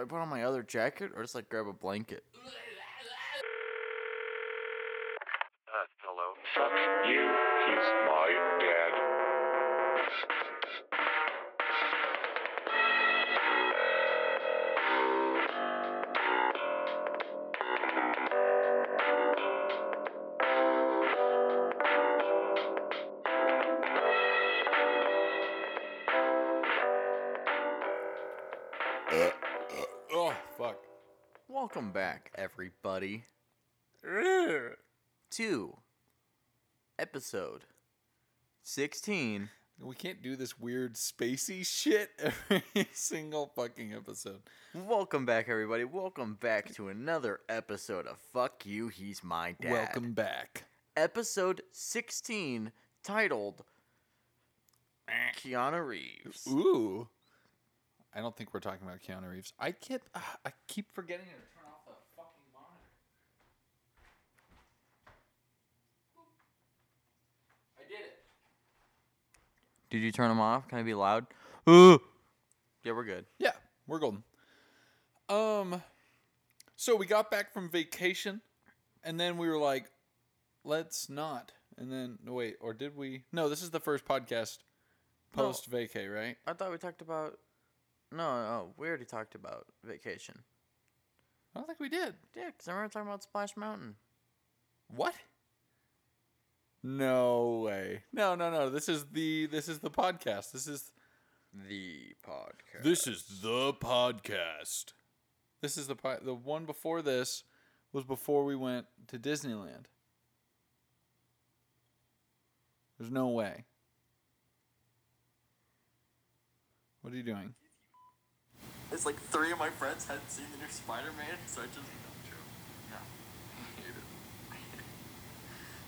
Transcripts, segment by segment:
I put on my other jacket or just like grab a blanket? Episode 16. We can't do this weird spacey shit every single fucking episode. Welcome back, everybody. Welcome back to another episode of Fuck You, He's My Dad. Welcome back. Episode 16, titled Keanu Reeves. Ooh. I don't think we're talking about Keanu Reeves. I keep uh, I keep forgetting turn off the fucking monitor. I did it. Did you turn them off? Can I be loud? Ooh. Yeah, we're good. Yeah, we're golden. Um, so we got back from vacation, and then we were like, "Let's not." And then no, wait, or did we? No, this is the first podcast No. post vacay, right? I thought we talked about. No, no, we already talked about vacation. I don't think we did. Yeah, because I remember talking about Splash Mountain. What? No way. No, no, no. This is the this is the podcast. This is The podcast. this is the podcast. This is the po- the one before this was before we went to Disneyland. There's no way. What are you doing? It's like three of my friends hadn't seen the new Spider-Man, so I just. Not true. No. I hate it. I hate it.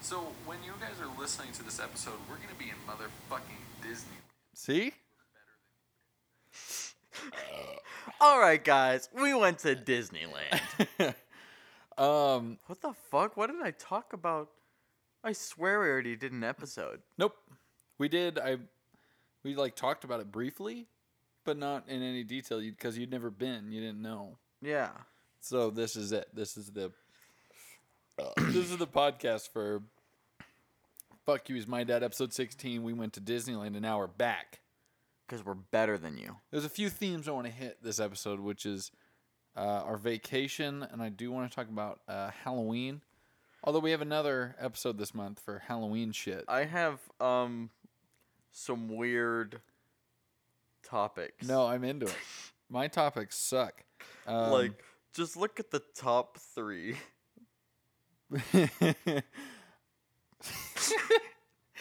So when you guys are listening to this episode, we're gonna be in motherfucking Disney. See? All right, guys, we went to Disneyland. um, what the fuck? What did I talk about? I swear we already did an episode. Nope. We did. I we like talked about it briefly, but not in any detail because you'd never been. You didn't know. Yeah. So this is it. This is the this is the podcast for Fuck You is my dad episode 16. We went to Disneyland and now we're back. Because we're better than you. There's a few themes I want to hit this episode, which is uh, our vacation, and I do want to talk about uh, Halloween. Although we have another episode this month for Halloween shit. I have um some weird topics. No, I'm into it. My topics suck. Um, like just look at the top three.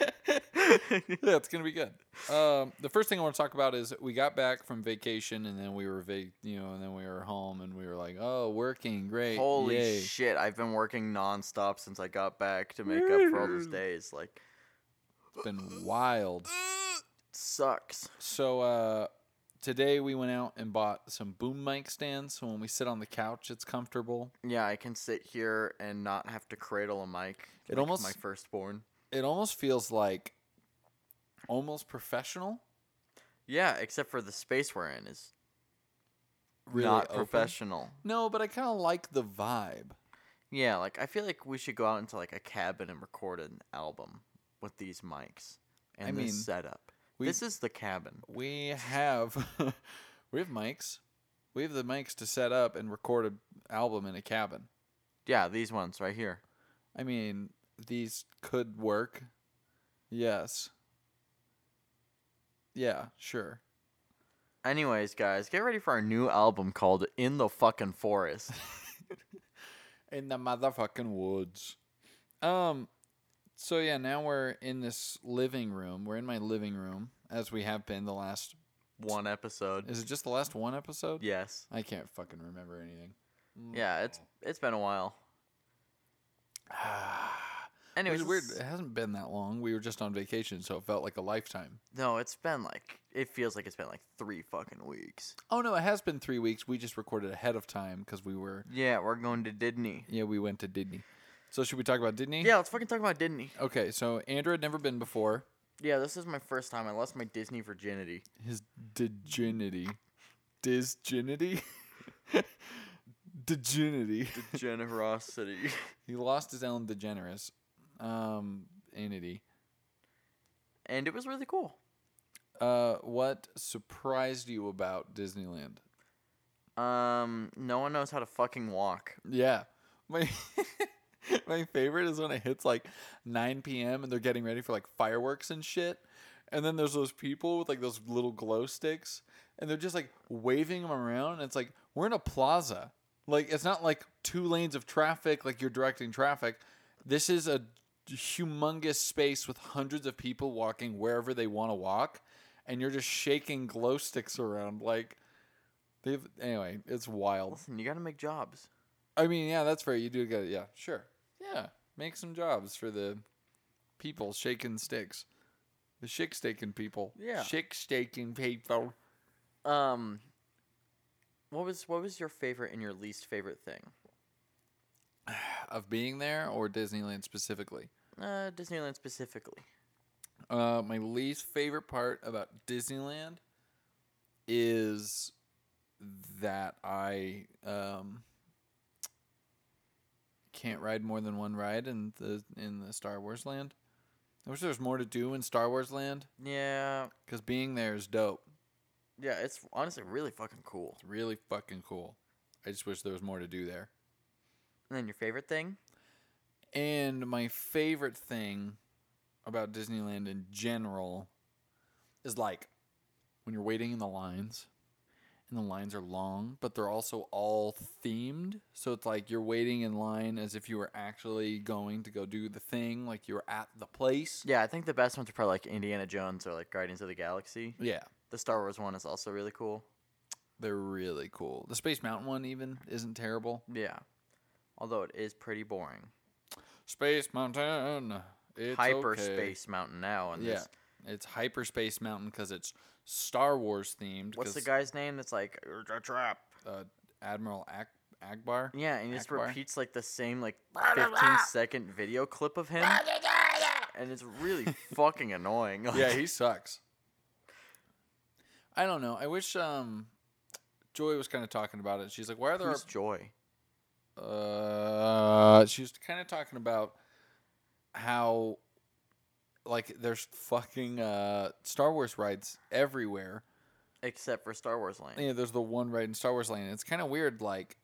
yeah, it's gonna be good. Um, the first thing I want to talk about is we got back from vacation and then we were va- you know, and then we were home and we were like, oh, working, great, Holy yay. shit! I've been working nonstop since I got back to make up for all those days. Like, It's been wild. sucks. So uh, today we went out and bought some boom mic stands. So when we sit on the couch, it's comfortable. Yeah, I can sit here and not have to cradle a mic. It like almost- my firstborn. It almost feels like almost professional. Yeah, except for the space we're in is Really not open. professional. No, but I kind of like the vibe. Yeah, like I feel like we should go out into like a cabin and record an album with these mics and I this mean, setup. we- this is the cabin. We have we have mics. We have the mics to set up and record an album in a cabin. Yeah, these ones right here. I mean, these could work. Yes. Yeah, sure. Anyways, guys, get ready for our new album called In the Fucking Forest. In the motherfucking woods. Um so yeah, now we're in this living room. We're in my living room as we have been the last One episode. Is it just the last one episode? Yes. I can't fucking remember anything. Yeah, it's it's been a while. It Anyways, was weird. It hasn't been that long. We were just on vacation, so it felt like a lifetime. No, it's been like it feels like it's been like three fucking weeks. Oh no, it has been three weeks. We just recorded ahead of time because we were Yeah, we're going to Disney. yeah we went to Disney. So should we talk about Disney? Yeah, let's fucking talk about Disney. Okay, so Andrew had never been before. Yeah, this is my first time. I lost my Disney virginity. His diginity, disginity. Degenity. Generosity. he lost his Ellen DeGeneres. Um, entity. and it was really cool. Uh, what surprised you about Disneyland? Um, no one knows how to fucking walk. Yeah, my my favorite is when it hits like 9 p.m. and they're getting ready for like fireworks and shit, and then there's those people with like those little glow sticks, and they're just like waving them around. And it's like we're in a plaza, like it's not like two lanes of traffic like you're directing traffic. This is a humongous space with hundreds of people walking wherever they want to walk, and you're just shaking glow sticks around like. They've, anyway, it's wild. Listen, you gotta make jobs. I mean, yeah, that's fair. You do get it. Yeah, sure. Yeah, make some jobs for the people shaking sticks. The shick staking people. Yeah. Shick staking people. Um, what was what was your favorite and your least favorite thing? Of being there or Disneyland specifically? Uh, Disneyland specifically. Uh, my least favorite part about Disneyland is that I um, can't ride more than one ride in the in the Star Wars land. I wish there was more to do in Star Wars land Yeah, because being there is dope. yeah, it's honestly really fucking cool. It's really fucking cool. I just wish there was more to do there. And then your favorite thing? And my favorite thing about Disneyland in general is like when you're waiting in the lines and the lines are long, but they're also all themed. So it's like you're waiting in line as if you were actually going to go do the thing, like you were at the place. Yeah, I think the best ones are probably like Indiana Jones or like Guardians of the Galaxy. Yeah. The Star Wars one is also really cool. They're really cool. The Space Mountain one even isn't terrible. Yeah, although it is pretty boring. Space Mountain. It's Hyperspace Mountain now, and Yeah. this It's Hyperspace Mountain because it's Star Wars themed. what's the guy's name? That's like a trap. Uh, Admiral Ak- Ackbar. Yeah, and he just Ackbar? repeats like the same like 15 second video clip of him, and it's really fucking annoying. yeah, he sucks. I don't know. I wish um, Joy was kind of talking about it. She's like, "Why are there?" Who's Joy? Uh, she was kind of talking about how, like, there's fucking uh Star Wars rides everywhere. Except for Star Wars Land. Yeah, there's the one ride in Star Wars Land. It's kind of weird, like,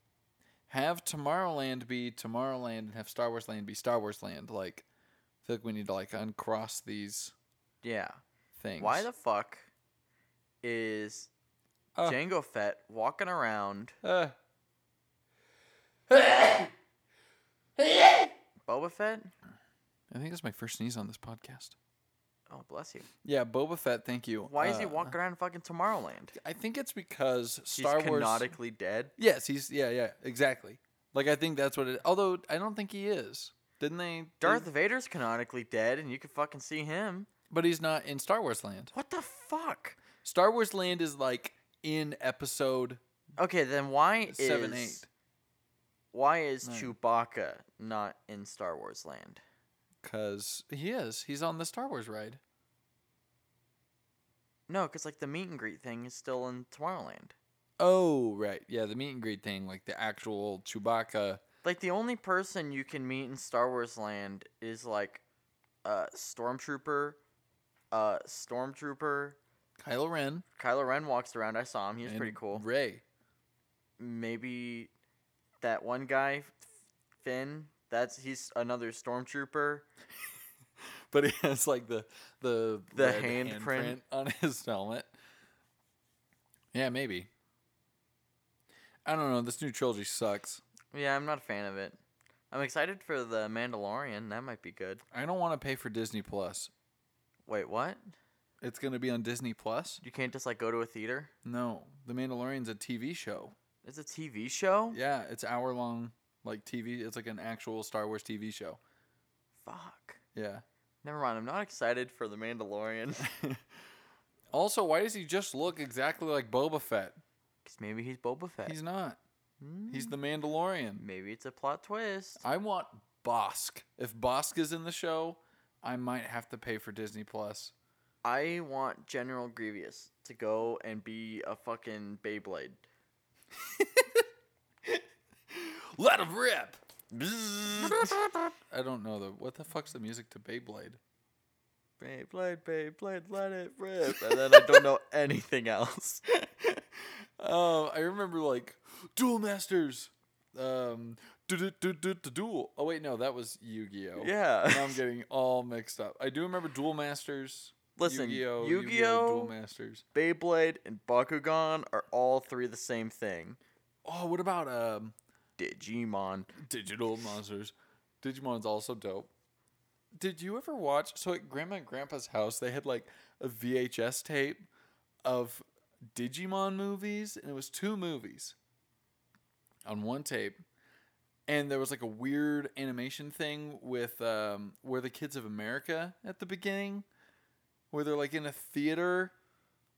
have Tomorrowland be Tomorrowland and have Star Wars Land be Star Wars Land. Like, I feel like we need to like uncross these Yeah. things. Why the fuck is Uh. Jango Fett walking around Uh, Boba Fett? I think that's my first sneeze on this podcast. Oh, bless you. Yeah, Boba Fett. Thank you. Why is he Uh, walking around fucking Tomorrowland? I think it's because Star Wars. He's Wars. canonically dead. Yes, he's yeah, yeah, exactly. Like I think that's what it. Although I don't think he is. Didn't they? Darth Vader's canonically dead, and you can fucking see him. but he's not in Star Wars Land. What the fuck? Star Wars Land is like in Episode Okay, then why seven, is eight. Why is Nine. Chewbacca not in Star Wars Land? Because he is. He's on the Star Wars ride. No, because like the meet and greet thing is still in Tomorrowland. Oh, right. Yeah, the meet and greet thing, like the actual Chewbacca. Like the only person you can meet in Star Wars Land is like uh Stormtrooper, uh Stormtrooper. Kylo Ren. Kylo Ren walks around. I saw him. He was and pretty cool. Rey. Maybe that one guy, Finn. That's he's another Stormtrooper. But he has like the the The handprint. on his helmet. Yeah, maybe. I don't know. This new trilogy sucks. Yeah, I'm not a fan of it. I'm excited for the Mandalorian. That might be good. I don't want to pay for Disney Plus. Wait, what? It's gonna be on Disney Plus. You can't just like go to a theater? No, The Mandalorian's a TV show. It's a TV show? Yeah, it's hour long, like TV. It's like an actual Star Wars TV show. Fuck. Yeah. Never mind. I'm not excited for the Mandalorian. Also, why does he just look exactly like Boba Fett? Because maybe he's Boba Fett. He's not. Hmm, He's the Mandalorian. Maybe it's a plot twist. I want Bossk. If Bossk is in the show, I might have to pay for Disney Plus. I want General Grievous to go and be a fucking Beyblade. Let him rip. I don't know the what the fuck's the music to Beyblade. Beyblade, Beyblade, let it rip. And then I don't know anything else. Oh, I remember like Duel Masters. Um, du- du- du- du- du- Duel. Oh wait, no, that was Yu-Gi-Oh. Yeah. Now I'm getting all mixed up. I do remember Duel Masters. Listen, Yu-Gi-Oh, Yu-Gi-Oh, Duel Masters. Beyblade and Bakugan are all three the same thing. Oh, what about um Digimon. Digital Monsters? Digimon's also dope. Did you ever watch? So at Grandma and Grandpa's house, they had like a VHS tape of Digimon movies, and it was two movies on one tape. And there was like a weird animation thing with um, where the Kids of America at the beginning, where they're like in a theater,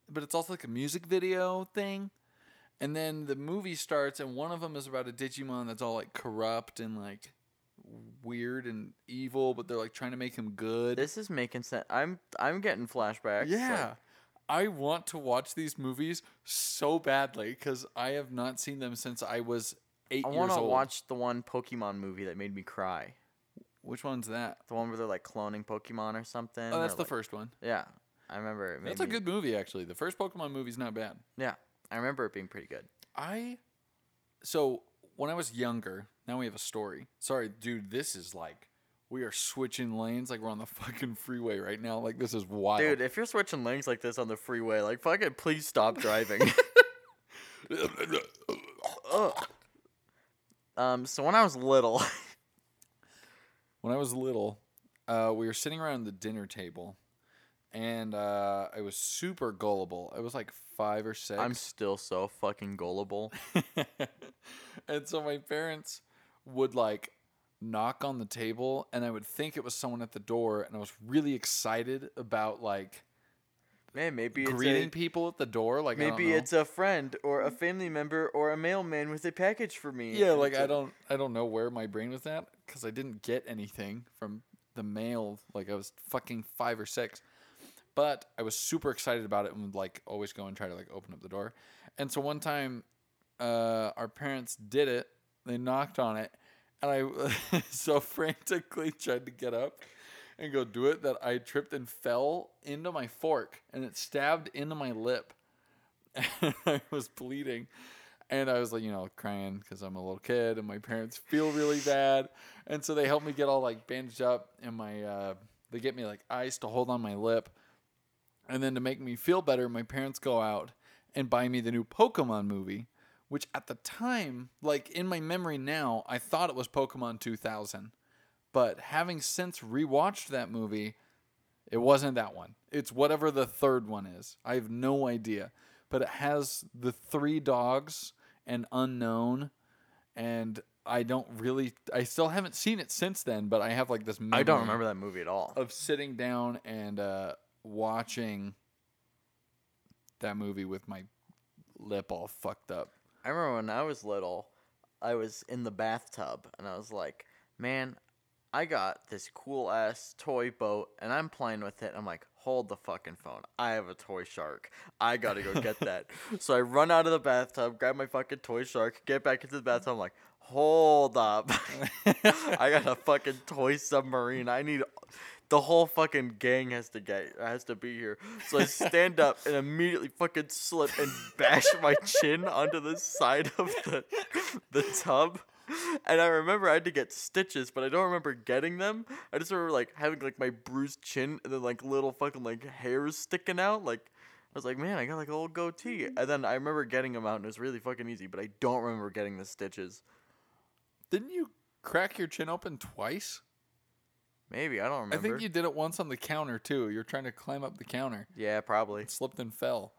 but it's also like a music video thing. And then the movie starts, and one of them is about a Digimon that's all like corrupt and like weird and evil, but they're like trying to make him good. This is making sense. I'm I'm getting flashbacks. yeah. like- I want to watch these movies so badly because I have not seen them since I was eight I years want to watch the one Pokemon movie that made me cry. Which one's that? The one where they're like cloning Pokemon or something. Oh, that's or, the like- first one. Yeah, I remember. It That's a me- good movie, actually. The first Pokemon movie's not bad. Yeah, I remember it being pretty good. I so when I was younger, now we have a story. Sorry, dude, this is like we are switching lanes like we're on the fucking freeway right now. Like this is wild. Dude, if you're switching lanes like this on the freeway, like fucking, please stop driving. Um, so when I was little, when I was little, uh, we were sitting around the dinner table, and uh, I was super gullible. I was like five or 6 I'm still so fucking gullible. and so my parents would like knock on the table, and I would think it was someone at the door, and I was really excited about like Man, maybe it's greeting a, people at the door. Like maybe it's a friend or a family member or a mailman with a package for me. yeah, like I don't I don't know where my brain was at because I didn't get anything from the mail. Like I was fucking five or six, but I was super excited about it and would like always go and try to like open up the door. And so one time, uh, our parents did it. They knocked on it, and I so frantically tried to get up and go do it that I tripped and fell into my fork and it stabbed into my lip. And I was bleeding. And I was like, you know, crying because I'm a little kid and my parents feel really bad. And so they help me get all like bandaged up and my, uh, they get me like ice to hold on my lip. And then to make me feel better, my parents go out and buy me the new Pokemon movie, which at the time, like in my memory now, I thought it was Pokemon 2000. But having since rewatched that movie, it wasn't that one. It's whatever the third one is. I have no idea. But it has the three dogs and unknown and I don't really I still haven't seen it since then, but I have like this memory I don't remember that movie at all. of sitting down and uh watching that movie with my lip all fucked up. I remember when I was little, I was in the bathtub and I was like, man, I got this cool ass toy boat and I'm playing with it. I'm like, hold the fucking phone. I have a toy shark. I gotta go get that. so I run out of the bathtub, grab my fucking toy shark, get back into the bathtub. I'm like, hold up. I got a fucking toy submarine. I need the whole fucking gang has to get has to be here. So I stand up and immediately fucking slip and bash my chin onto the side of the the tub. And I remember I had to get stitches, but I don't remember getting them. I just remember like having like my bruised chin and then like little fucking like hairs sticking out. Like I was like, man, I got like a little goatee. Mm-hmm. And then I remember getting them out and it was really fucking easy, but I don't remember getting the stitches. Didn't you crack your chin open twice? Maybe I don't remember. I think you did it once on the counter too. You're trying to climb up the counter. Yeah, probably. It slipped and fell.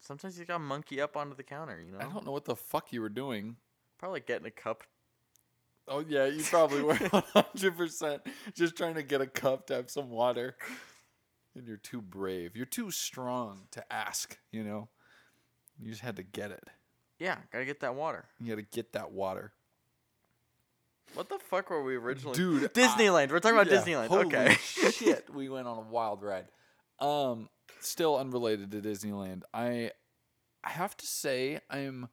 Sometimes you got monkey up onto the counter, you know? I don't know what the fuck you were doing. Probably getting a cup. Oh yeah, you probably were 100 percent just trying to get a cup to have some water. And you're too brave. You're too strong to ask. You know, you just had to get it. Yeah, gotta get that water. You gotta get that water, What the fuck were we originally? dude. I- Disneyland. We're talking about Yeah, Disneyland. Okay. shit, we went on a wild ride. Um, still unrelated to Disneyland. I, I have to say I'm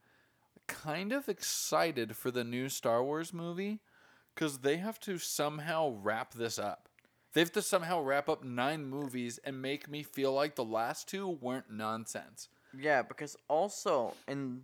kind of excited for the new Star Wars movie because they have to somehow wrap this up. They have to somehow wrap up nine movies and make me feel like the last two weren't nonsense. Yeah, because also in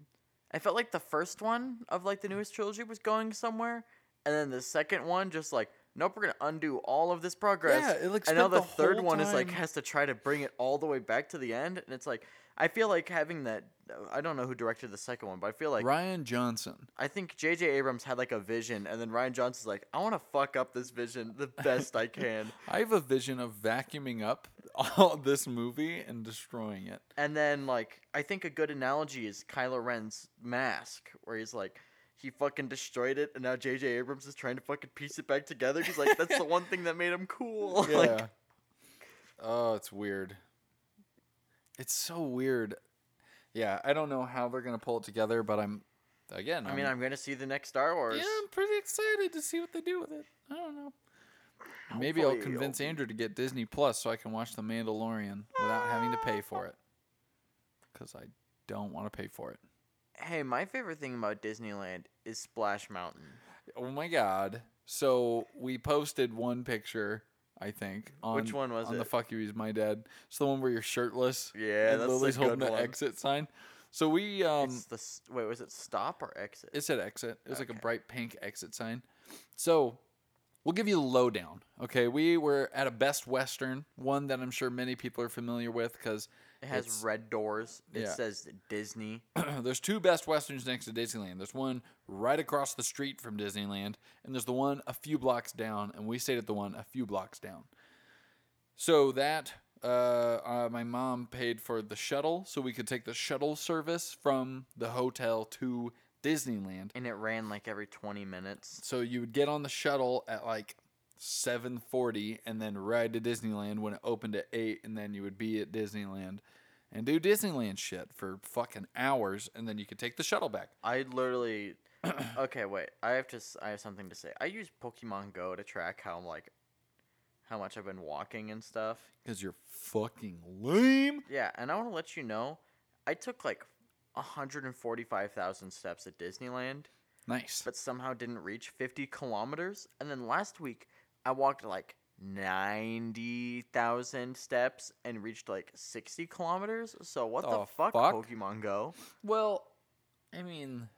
I felt like the first one of like the newest trilogy was going somewhere, and then the second one just like nope, we're gonna undo all of this progress. Yeah, it, like, and now the, the third one is like has to try to bring it all the way back to the end, and it's like I feel like having that. I don't know who directed the second one, but I feel like Rian Johnson. I think J.J. Abrams had like a vision, and then Rian Johnson's like, I want to fuck up this vision the best I can. I have a vision of vacuuming up all this movie and destroying it. And then like I think a good analogy is Kylo Ren's mask, where he's like he fucking destroyed it, and now J.J. Abrams is trying to fucking piece it back together. He's like, that's the one thing that made him cool. Yeah. like, oh, it's weird. It's so weird. Yeah, I don't know how they're gonna pull it together, but I'm again. I mean, I'm gonna see the next Star Wars. yeah, I'm pretty excited to see what they do with it. I don't know. Maybe I'll Hopefully convince it'll- Andrew to get Disney Plus so I can watch The Mandalorian without having to pay for it. Because I don't want to pay for it. Hey, my favorite thing about Disneyland is Splash Mountain. Oh my god! So we posted one picture, I think. On, Which one was it? on the "Fuck You, He's My Dad"? It's the one where you're shirtless. Yeah, and that's Lily's good holding the one. exit sign. So we um, it's the s- wait, was it stop or exit? it said exit. It was like a Okay. bright pink exit sign. So we'll give you the lowdown. Okay, we were at a Best Western, one that I'm sure many people are familiar with because It has it's- red doors. It yeah. says Disney. there's two Best Westerns next to Disneyland. There's one right across the street from Disneyland, and there's the one a few blocks down, and we stayed at the one a few blocks down. So that uh, uh, my mom paid for the shuttle, so we could take the shuttle service from the hotel to Disneyland. and it ran like every 20 minutes. So you would get on the shuttle at like 7:40 and then ride to Disneyland when it opened at 8 and then you would be at Disneyland and do Disneyland shit for fucking hours and then you could take the shuttle back. I literally. okay, wait. I have to. I have something to say. I use Pokemon Go to track how like, how much I've been walking and stuff. Cuz you're fucking lame. Yeah, and I want to let you know, I took like 145,000 steps at Disneyland, Nice. but somehow didn't reach 50 kilometers. And then last week, I walked like 90,000 steps and reached like 60 kilometers. So what the The fuck, fuck? Pokemon Go? Well, I mean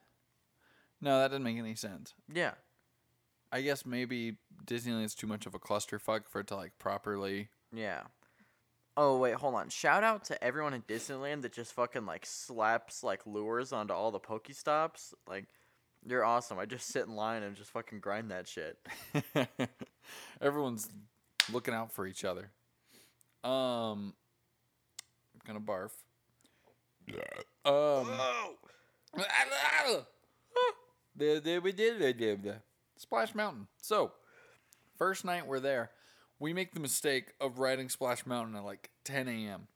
no, that doesn't make any sense. Yeah. I guess maybe Disneyland's too much of a clusterfuck for it to like properly Yeah. Oh wait, hold on. Shout out to everyone in Disneyland that just fucking like slaps like lures onto all the Pokestops. Like, you're awesome. I just sit in line and just fucking grind that shit. Everyone's looking out for each other. Um, I'm gonna barf. Um, we did it, did the Splash Mountain. So, first night we're there, we make the mistake of riding Splash Mountain at like 10 a.m.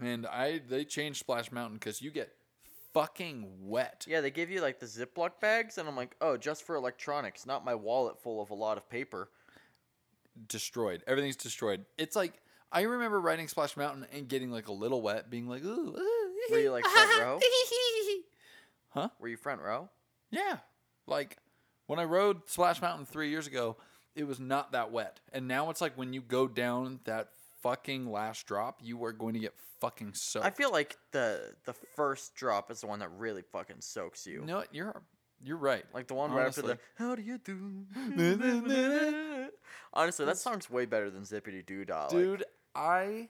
And I they changed Splash Mountain because you get fucking wet. Yeah, they give you like the Ziploc bags, and I'm like, oh, just for electronics, not my wallet full of a lot of paper. destroyed. Everything's destroyed. It's like I remember riding Splash Mountain and getting like a little wet, being like, ooh. ooh Were you, like, front row? Huh? Were you front row? Yeah. Like when I rode Splash Mountain three years ago, it was not that wet. And now it's like when you go down that fucking last drop, you are going to get fucking soaked. I feel like the the first drop is the one that really fucking soaks you. No, you're you're right. Like the one right after the Honestly. "How do you do?" Honestly, that song's way better than Zippity Doo Dah. like- Dude, I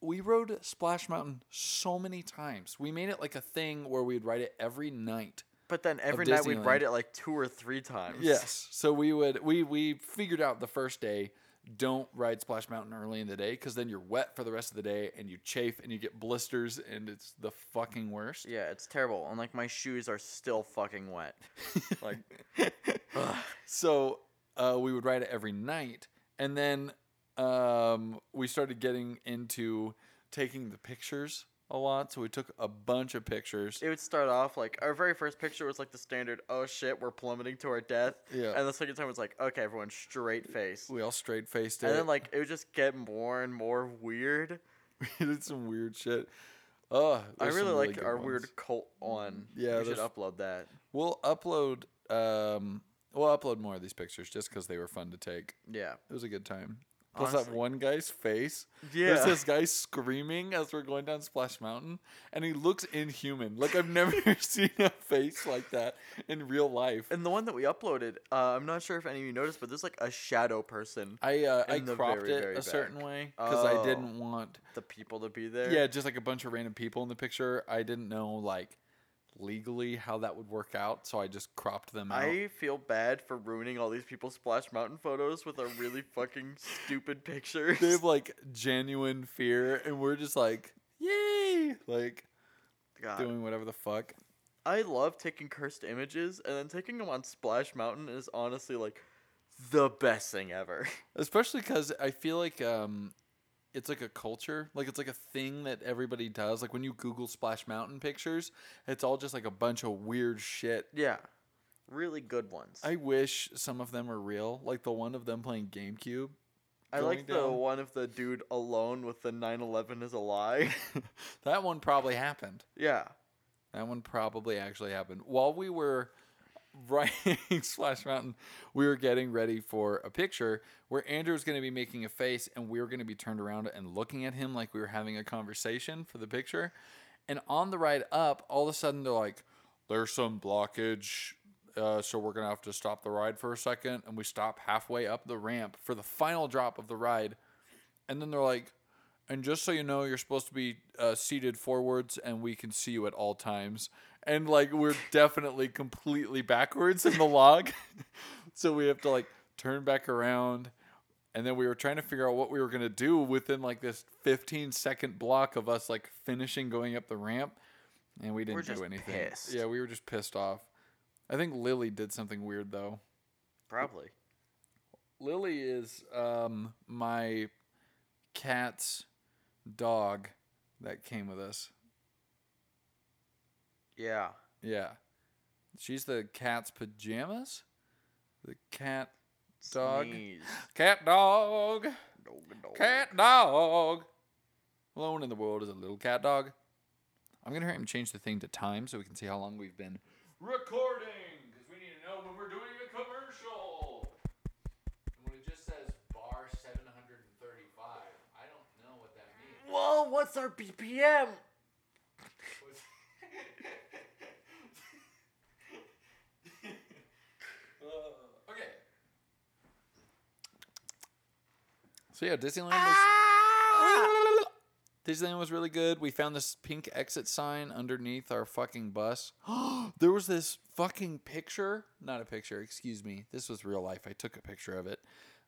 we rode Splash Mountain so many times. We made it like a thing where we'd ride it every night. But then every night we'd ride it like two or three times. Yes. So we would we we figured out the first day don't ride Splash Mountain early in the day because then you're wet for the rest of the day and you chafe and you get blisters and it's the fucking worst. Yeah, it's terrible. And like my shoes are still fucking wet. Like So uh, we would ride it every night and then um, we started getting into taking the pictures a lot. So we took a bunch of pictures. it would start off like our very first picture was like the standard, oh shit, we're plummeting to our death. Yeah. And the second time was like, okay, everyone straight face. We all straight faced it. And then like it would just get more and more weird. we did some weird shit. Oh, I there's really like our ones. weird cult one. Yeah, we should upload that. We'll upload. Um, we'll upload more of these pictures just because they were fun to take. Yeah. It was a good time. Plus that one guy's face. Yeah. There's this guy screaming as we're going down Splash Mountain, and he looks inhuman. Like I've never seen a face like that in real life. And the one that we uploaded, uh, I'm not sure if any of you noticed, but there's like a shadow person. I uh, I cropped very, it very a certain way because I Oh. didn't want. The people to be there. Yeah, just like a bunch of random people in the picture. I didn't know like legally how that would work out, so I just cropped them out. I feel bad for ruining all these people's Splash Mountain photos with a really fucking stupid picture. they have like genuine fear, and we're just like, yay, like God. doing whatever the fuck. I love taking cursed images, and then taking them on Splash Mountain is honestly like the best thing ever. Especially because I feel like um, it's like a culture, like it's like a thing that everybody does. Like when you Google Splash Mountain pictures, it's all just like a bunch of weird shit. yeah. Really good ones. I wish some of them were real, like the one of them playing GameCube. I like the one of the dude alone with the 911 is a lie. that one probably happened. yeah. That one probably actually happened. While we were writing Splash Mountain, we were getting ready for a picture where Andrew was going to be making a face and we were going to be turned around and looking at him like we were having a conversation for the picture. And on the ride up, all of a sudden they're like, there's some blockage. Uh, so we're going to have to stop the ride for a second. And we stop halfway up the ramp for the final drop of the ride. And then they're like, and just so you know, you're supposed to be uh, seated forwards, and we can see you at all times. And like we're definitely completely backwards in the log, so we have to like turn back around. And then we were trying to figure out what we were gonna do within like this 15 second block of us like finishing going up the ramp, and we didn't do anything. pissed. Yeah, we were just pissed off. I think Lily did something weird though. Probably. Lily is um, my cat's dog that came with us. Yeah. Yeah. She's the cat's pajamas. The cat Dog. Sneeze. cat dog. Dog, dog. Cat dog. Alone in the world is a little cat dog. I'm gonna hurry him change the thing to time so we can see how long we've been recording. Because we need to know when we're doing a commercial. And when it just says bar 735, I don't know what that means. Whoa, what's our BPM? So yeah, Disneyland was ah! Disneyland was really good. We found this pink exit sign underneath our fucking bus. there was this fucking picture, not a picture, excuse me. This was real life. I took a picture of it.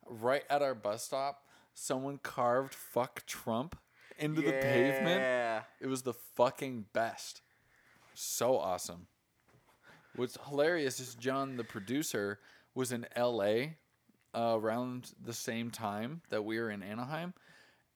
Right at our bus stop, someone carved fuck Trump into the pavement. Yeah. It was the fucking best. So awesome. What's hilarious is John, the producer, was in LA uh, around the same time that we were in Anaheim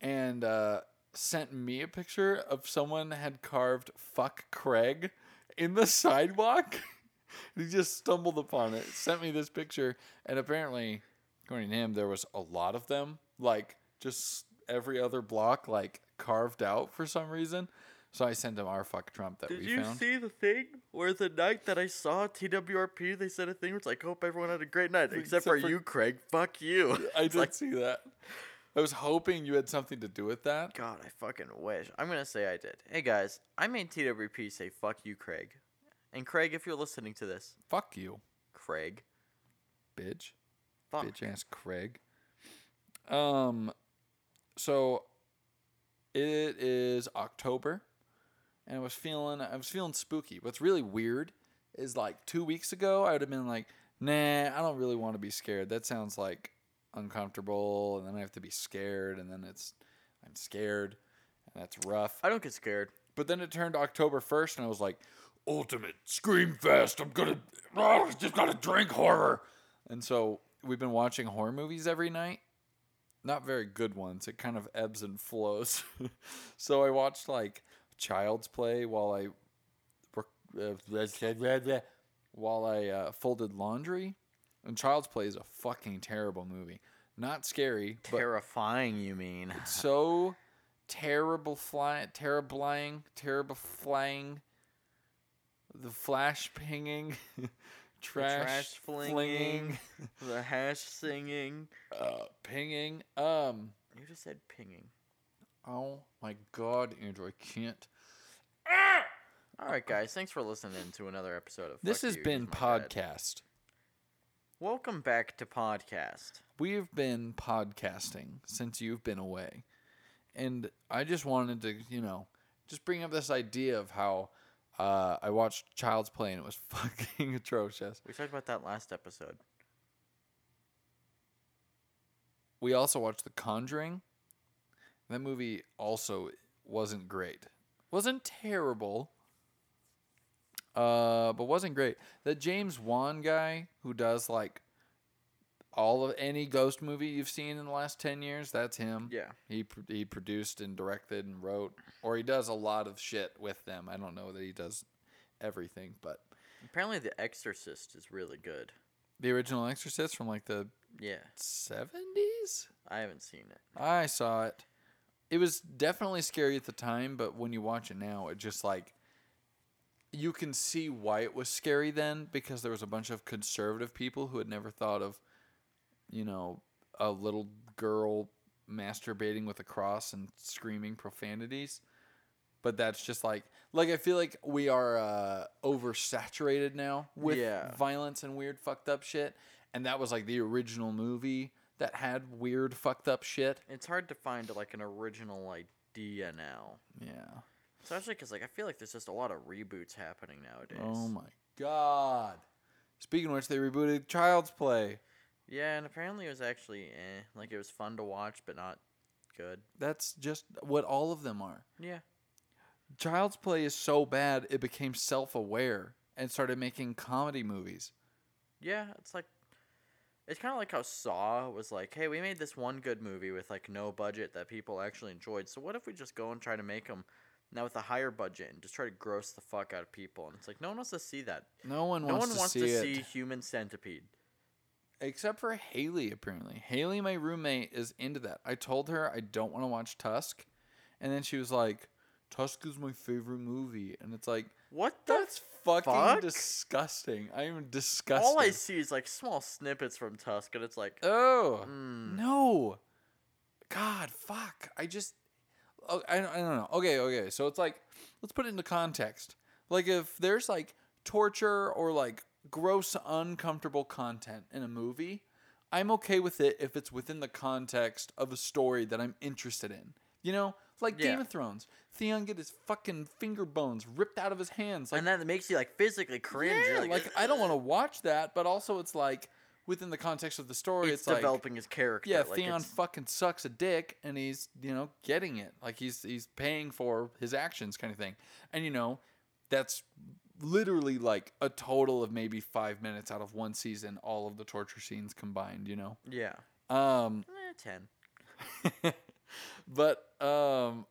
and uh, sent me a picture of someone had carved fuck Craig in the sidewalk. he just stumbled upon it, sent me this picture, and apparently, according to him, there was a lot of them, like just every other block, like carved out for some reason. So I sent him our fuck Trump that Did we you found. see the thing where the night that I saw TWRP, they said a thing where it's like, hope everyone had a great night, except, Except for, for- you, Craig. Fuck you. I did like, see that. I was hoping you had something to do with that. God, I fucking wish. I'm gonna say I did. Hey guys, I made TWP say fuck you, Craig. And Craig, if you're listening to this, Fuck you, Craig, bitch. fuck. Bitch ass Craig. Um, so it is October, and I was feeling I was feeling spooky. What's really weird is like two weeks ago I would have been like, nah, I don't really want to be scared. That sounds like uncomfortable, and then I have to be scared, and then it's I'm scared, and that's rough. I don't get scared. But then it turned October 1st, and I was like, Ultimate Scream Fest. I'm gonna, oh, just gotta drink horror. And so we've been watching horror movies every night. Not very good ones. It kind of ebbs and flows. so I watched like Child's Play while I, uh, while I uh, folded laundry. And Child's Play is a fucking terrible movie. Not scary, but Terrifying, you mean? so terrible fly, terriblying, terrible flying, the flash pinging, trash, trash flinging, flinging. the hash singing. uh, pinging. Um, You just said pinging. Oh my god, Andrew, I can't. All right, guys. Thanks for listening to another episode of. This Fuck has You, been He's My Dad. podcast. Welcome back to podcast. We've been podcasting since you've been away. And I just wanted to, you know, just bring up this idea of how uh, I watched Child's Play and it was fucking atrocious. We talked about that last episode. We also watched The Conjuring. That movie also wasn't great. Wasn't terrible. Uh, but wasn't great. The James Wan guy who does like all of any ghost movie you've seen in the last 10 years, that's him. Yeah. He pr- he produced and directed and wrote or he does a lot of shit with them. I don't know that he does everything, but Apparently, The Exorcist is really good. the original Exorcist from like the Yeah, 70s? I haven't seen it. I saw it. It was definitely scary at the time, but when you watch it now, it just like you can see why it was scary then because there was a bunch of conservative people who had never thought of, you know, a little girl masturbating with a cross and screaming profanities. But that's just like like I feel like we are uh oversaturated now with Yeah. violence and weird fucked up shit. And that was like the original movie that had weird fucked up shit. It's hard to find like an original idea now, Yeah. especially because like I feel like there's just a lot of reboots happening nowadays. Oh my god. Speaking of which, they rebooted Child's Play. Yeah, and apparently it was actually eh, like it was fun to watch, but not good. That's just what all of them are. Yeah, Child's Play is so bad it became self-aware and started making comedy movies. yeah, it's like it's kind of like how Saw was like, hey, we made this one good movie with like no budget that people actually enjoyed. So what if we just go and try to make them now with a higher budget and just try to gross the fuck out of people? And it's like no one wants to see that. No one no wants one to wants see to it see Human Centipede. except for Haley apparently. Haley, my roommate, is into that. I told her I don't want to watch Tusk, and then she was like, "Tusk is my favorite movie," and it's like What the that's fucking fuck? disgusting. I am disgusted. All I see is like small snippets from Tusk, and it's like, Oh mm, no! God, fuck! I just, oh, I, I don't know. Okay, okay. So it's like, let's put it into context. Like if there's like torture or like gross, uncomfortable content in a movie, I'm okay with it if it's within the context of a story that I'm interested in. You know, like Game Yeah. of Thrones. Theon get his fucking finger bones ripped out of his hands. Like, and then it makes you like physically cringe. yeah, You're like, I don't want to watch that, but also it's like within the context of the story, It's, it's, like developing his character. yeah, like, Theon it's- fucking sucks a dick, and he's you know getting it, like he's he's paying for his actions, kind of thing. And you know, that's literally like a total of maybe five minutes out of one season, all of the torture scenes combined. You know, yeah, um, eh, ten. but um,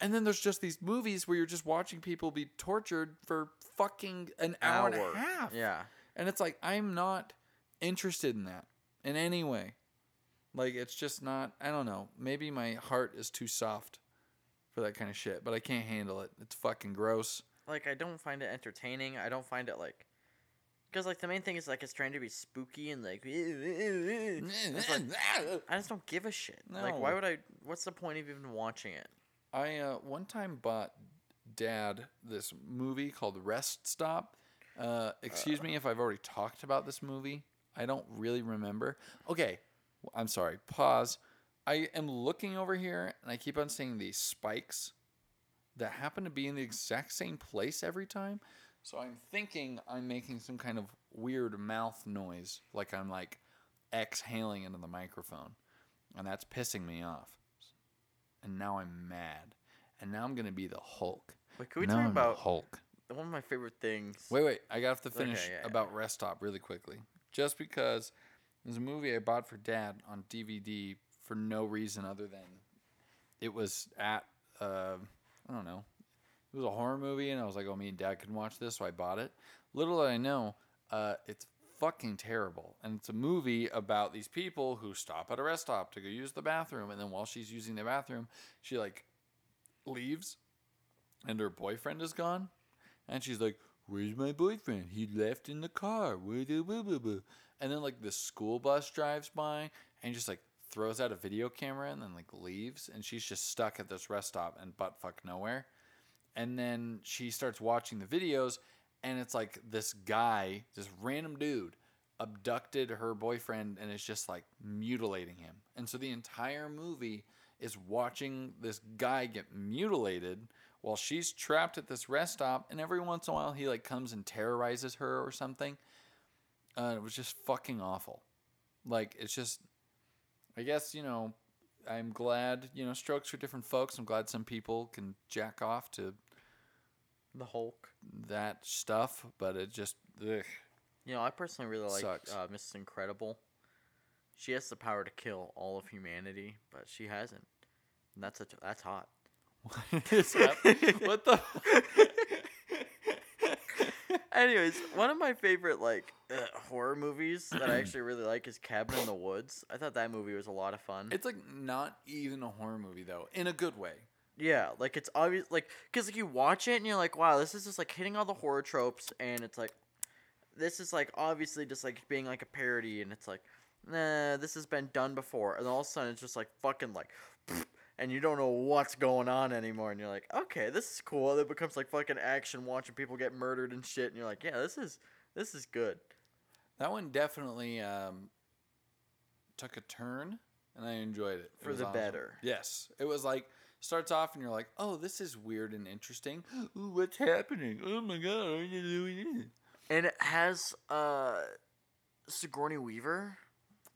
and then there's just these movies where you're just watching people be tortured for fucking an hour, and a half. Yeah, And it's like I'm not interested in that in any way. Like it's just not I don't know. Maybe my heart is too soft for that kind of shit, but I can't handle it. It's fucking gross. like I don't find it entertaining. I don't find it like. Because like the main thing is like it's trying to be spooky and like It's like, I just don't give a shit. Like why would I? What's the point of even watching it? I uh, one time bought dad this movie called Rest Stop. Uh, excuse me if I've already talked about this movie. I don't really remember. Okay, I'm sorry. Pause. I am looking over here and I keep on seeing these spikes that happen to be in the exact same place every time. So I'm thinking I'm making some kind of weird mouth noise, like I'm like exhaling into the microphone, and that's pissing me off. And now I'm mad, and now I'm gonna be the Hulk. Wait, can we now talk I'm the about Hulk? one of my favorite things? Wait, wait. I got to finish Okay, yeah, yeah. about Rest Stop really quickly. Just because there's a movie I bought for dad on DVD for no reason other than it was at, uh, I don't know, it was a horror movie, and I was like, oh, me and dad can watch this, so I bought it. Little did I know, uh, it's fucking terrible. And it's a movie about these people who stop at a rest stop to go use the bathroom. And then while she's using the bathroom, she like leaves and her boyfriend is gone. And she's like, Where's my boyfriend? He left in the car. Where the blah, blah, blah." And then like the school bus drives by and just like throws out a video camera and then like leaves. And she's just stuck at this rest stop and butt fuck nowhere. And then she starts watching the videos and it's like this guy, this random dude, abducted her boyfriend and is just like mutilating him. And so the entire movie is watching this guy get mutilated while she's trapped at this rest stop. And every once in a while, he like comes and terrorizes her or something. Uh, it was just fucking awful. Like it's just, I guess you know, I'm glad you know strokes for different folks. I'm glad some people can jack off to The Hulk. that stuff, but it just ugh. You know, I personally really like Sucks. uh, Mrs. Incredible. She has the power to kill all of humanity, but she hasn't. And that's a that's hot. what is that? what the? Anyways, one of my favorite like uh, horror movies that I actually really like is Cabin in the Woods. I thought that movie was a lot of fun. It's like not even a horror movie though, in a good way. Yeah, like it's obvious, like because like you watch it and you're like, wow, this is just like hitting all the horror tropes, and it's like, this is like obviously just like being like a parody, and it's like, nah, this has been done before, and all of a sudden it's just like fucking like, and you don't know what's going on anymore, and you're like, okay, this is cool. And it becomes like fucking action, watching people get murdered and shit, and you're like, yeah, this is this is good. That one definitely um, took a turn, and I enjoyed it. It For the awesome. better. Yes, it was like starts off and you're like, oh, this is weird and interesting. Ooh, what's happening? Oh my god, what are you doing? And it has uh, Sigourney Weaver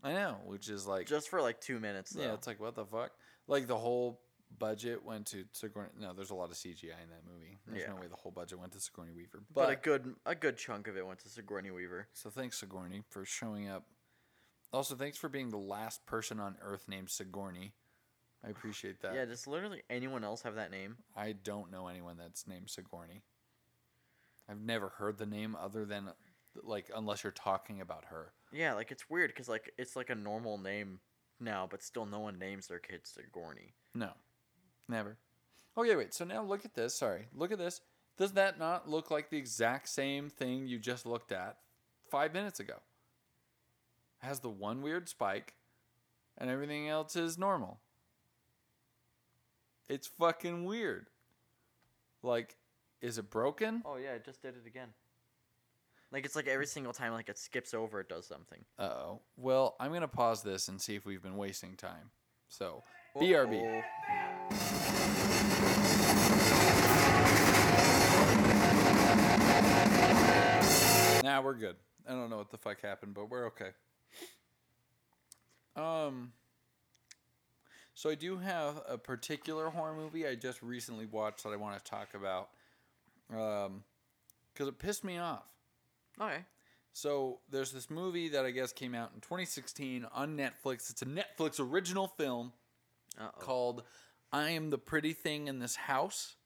I know, which is like, just for like two minutes. Though. yeah, it's like what the fuck. Like the whole budget went to Sigourney. No, there's a lot of CGI in that movie. There's no way the whole budget went to Sigourney Weaver. but, But, a good a good chunk of it went to Sigourney Weaver. so thanks Sigourney for showing up. Also, thanks for being the last person on Earth named Sigourney. I appreciate that. Yeah, does literally anyone else have that name? I don't know anyone that's named Sigourney. I've never heard the name other than like unless you're talking about her. Yeah, like it's weird because like it's like a normal name now, but still no one names their kids Sigourney. No. Never. Okay, wait. So now look at this. Sorry. Look at this. Does that not look like the exact same thing you just looked at 5 minutes ago? It has the one weird spike and everything else is normal. It's fucking weird. Like is it broken? Oh yeah, it just did it again. Like it's like every single time like it skips over, it does something. Uh oh. Well, I'm gonna pause this and see if we've been wasting time. So, BRB. Uh-oh. Now we're good. I don't know what the fuck happened, but we're okay. Um. So I do have a particular horror movie I just recently watched that I want to talk about. Um, because it pissed me off. Okay. So there's this movie that I guess came out in 2016 on Netflix. It's a Netflix original film Uh oh. called I Am the Pretty Thing in This House.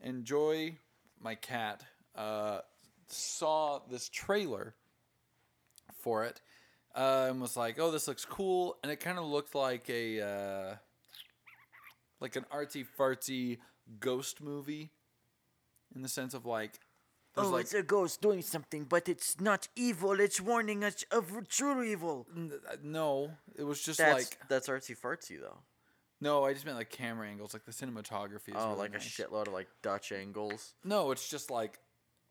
And Joy, my cat, uh, saw this trailer for it uh, and was like, oh, this looks cool. And it kind of looked like a. Uh, like an artsy fartsy ghost movie, in the sense of like, Oh, like it's a ghost doing something, but it's not evil. It's warning us of true evil. n- no, it was just That's like that's artsy fartsy though. no, I just meant like camera angles, like the cinematography. Is Oh, really like nice. a shitload of like Dutch angles. No, it's just like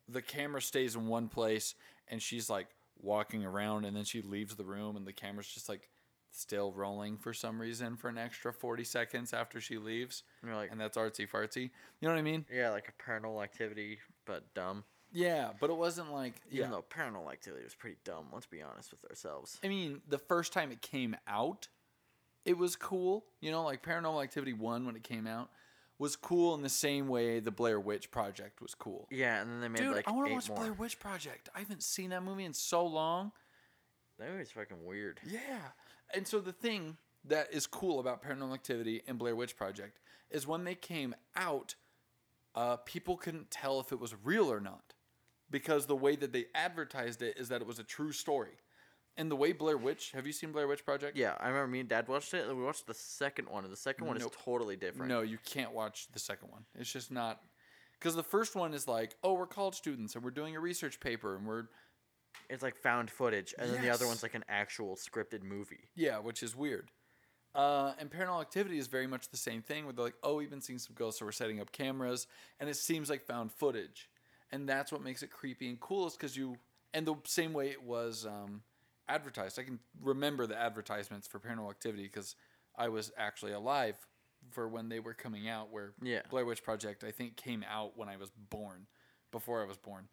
the camera stays in one place and she's like walking around and then she leaves the room and the camera's just like still rolling for some reason for an extra 40 seconds after she leaves. And you're like, And that's artsy fartsy. You know what I mean? yeah, like a paranormal activity, but dumb. Yeah, but it wasn't like Even yeah. though paranormal activity was pretty dumb. Let's be honest with ourselves. I mean, the first time it came out, it was cool. You know, like Paranormal Activity 1 when it came out was cool in the same way the Blair Witch Project was cool. Yeah, and then they made Dude, like I want to watch more. Blair Witch Project. I haven't seen that movie in so long. That movie's fucking weird. Yeah. And so the thing that is cool about Paranormal Activity and Blair Witch Project is when they came out, uh, people couldn't tell if it was real or not because the way that they advertised it is that it was a true story. And the way Blair Witch, have you seen Blair Witch Project? Yeah, I remember me and Dad watched it, and we watched the second one, and the second one Nope. is totally different. No, you can't watch the second one. It's just not because the first one is like, oh, we're college students and we're doing a research paper and we're It's like found footage, and then the other Yes. one's like an actual scripted movie. yeah, which is weird. Uh, and Paranormal Activity is very much the same thing. Where they're like, oh, we've been seeing some ghosts, so we're setting up cameras, and it seems like found footage, and that's what makes it creepy and cool. Is because you and the same way it was um, advertised. I can remember the advertisements for Paranormal Activity because I was actually alive for when they were coming out. Where Yeah. Blair Witch Project, I think, came out when I was born, before I was born.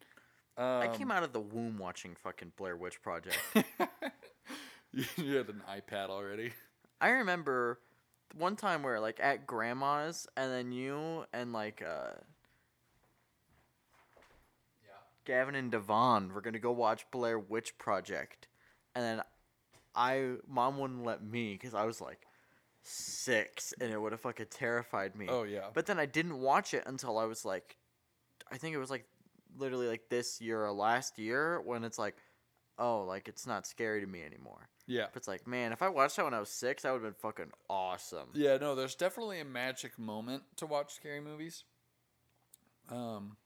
I Um, came out of the womb watching fucking Blair Witch Project. you had an iPad already. I remember one time where like at grandma's, and then you and like uh, Gavin and Devon were gonna go watch Blair Witch Project, and then I mom wouldn't let me because I was like six, and it would have fucking terrified me. Oh, yeah. But then I didn't watch it until I was like, I think it was like literally like this year or last year when it's like, oh, like it's not scary to me anymore. Yeah. But it's like, man, if I watched that when I was six, that would have been fucking awesome. Yeah, no, there's definitely a magic moment to watch scary movies. Um,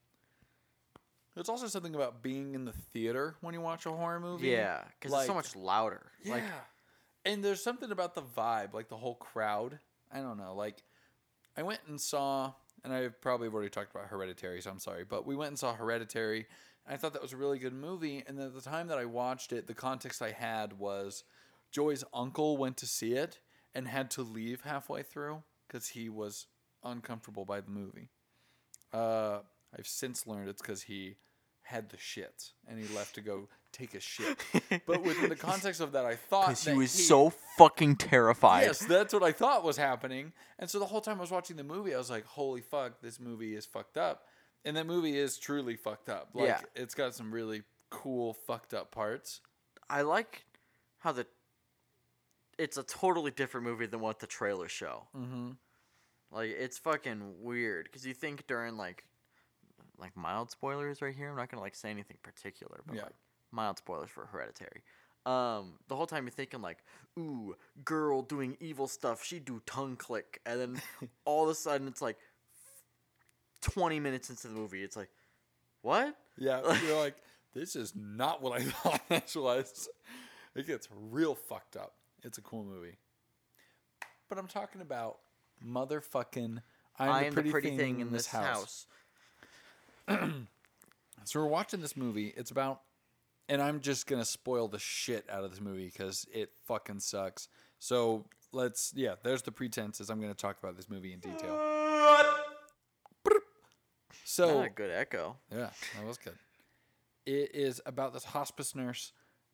there's also something about being in the theater when you watch a horror movie. Yeah, because it's so much louder. Yeah. Like, and there's something about the vibe, like the whole crowd. I don't know. Like, I went and saw, and I probably have already talked about Hereditary, so I'm sorry, but we went and saw Hereditary. And I thought that was a really good movie. And at the time that I watched it, the context I had was Joy's uncle went to see it and had to leave halfway through because he was uncomfortable by the movie. Uh, I've since learned it's because he had the shits and he left to go take a shit. but within the context of that, I thought because he was so fucking terrified. Yes, that's what I thought was happening. And so the whole time I was watching the movie, I was like, "Holy fuck, this movie is fucked up." And that movie is truly fucked up. Like Yeah. it's got some really cool fucked up parts. I like how the it's a totally different movie than what the trailers show. Mm-hmm. Like it's fucking weird because you think during like like mild spoilers right here. I'm not gonna like say anything particular, but Yeah. like mild spoilers for Hereditary. Um, the whole time you're thinking like, ooh, girl doing evil stuff. She do tongue click, and then all of a sudden it's like twenty minutes into the movie. It's like, what? Yeah, you're like, this is not what I thought. It gets real fucked up. It's a cool movie. But I'm talking about motherfucking I'm, I the, pretty the pretty thing, in this house. house. So we're watching this movie. It's about, and I'm just gonna spoil the shit out of this movie because it fucking sucks. So let's, yeah, there's the pretenses. I'm gonna talk about this movie in detail. So Not a good echo. yeah, that was good. It is about this hospice nurse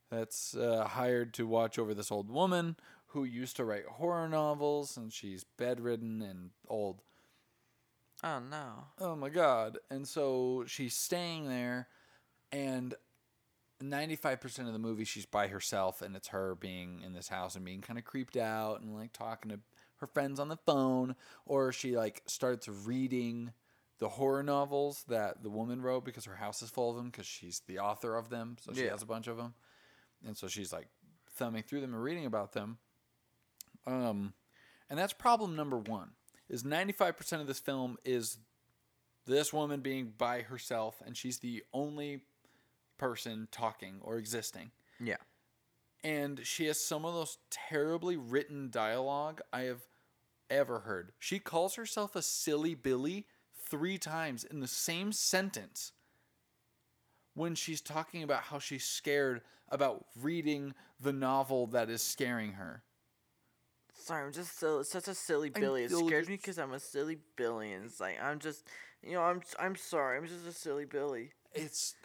that's uh, hired to watch over this old woman who used to write horror novels, and she's bedridden and old. Oh no. Oh my god. And so she's staying there and 95% of the movie she's by herself and it's her being in this house and being kind of creeped out and like talking to her friends on the phone or she like starts reading the horror novels that the woman wrote because her house is full of them because she's the author of them so she Yeah. has a bunch of them and so she's like thumbing through them and reading about them um and that's problem number one is 95% of this film is this woman being by herself and she's the only person talking or existing. Yeah. and she has some of those terribly written dialogue i have ever heard. She calls herself a silly billy three times in the same sentence when she's talking about how she's scared about reading the novel that is scaring her Sorry, I'm just so, such a silly Billy. It scares me because I'm a silly Billy, and it's like I'm just, you know, I'm I'm sorry. I'm just a silly Billy. it's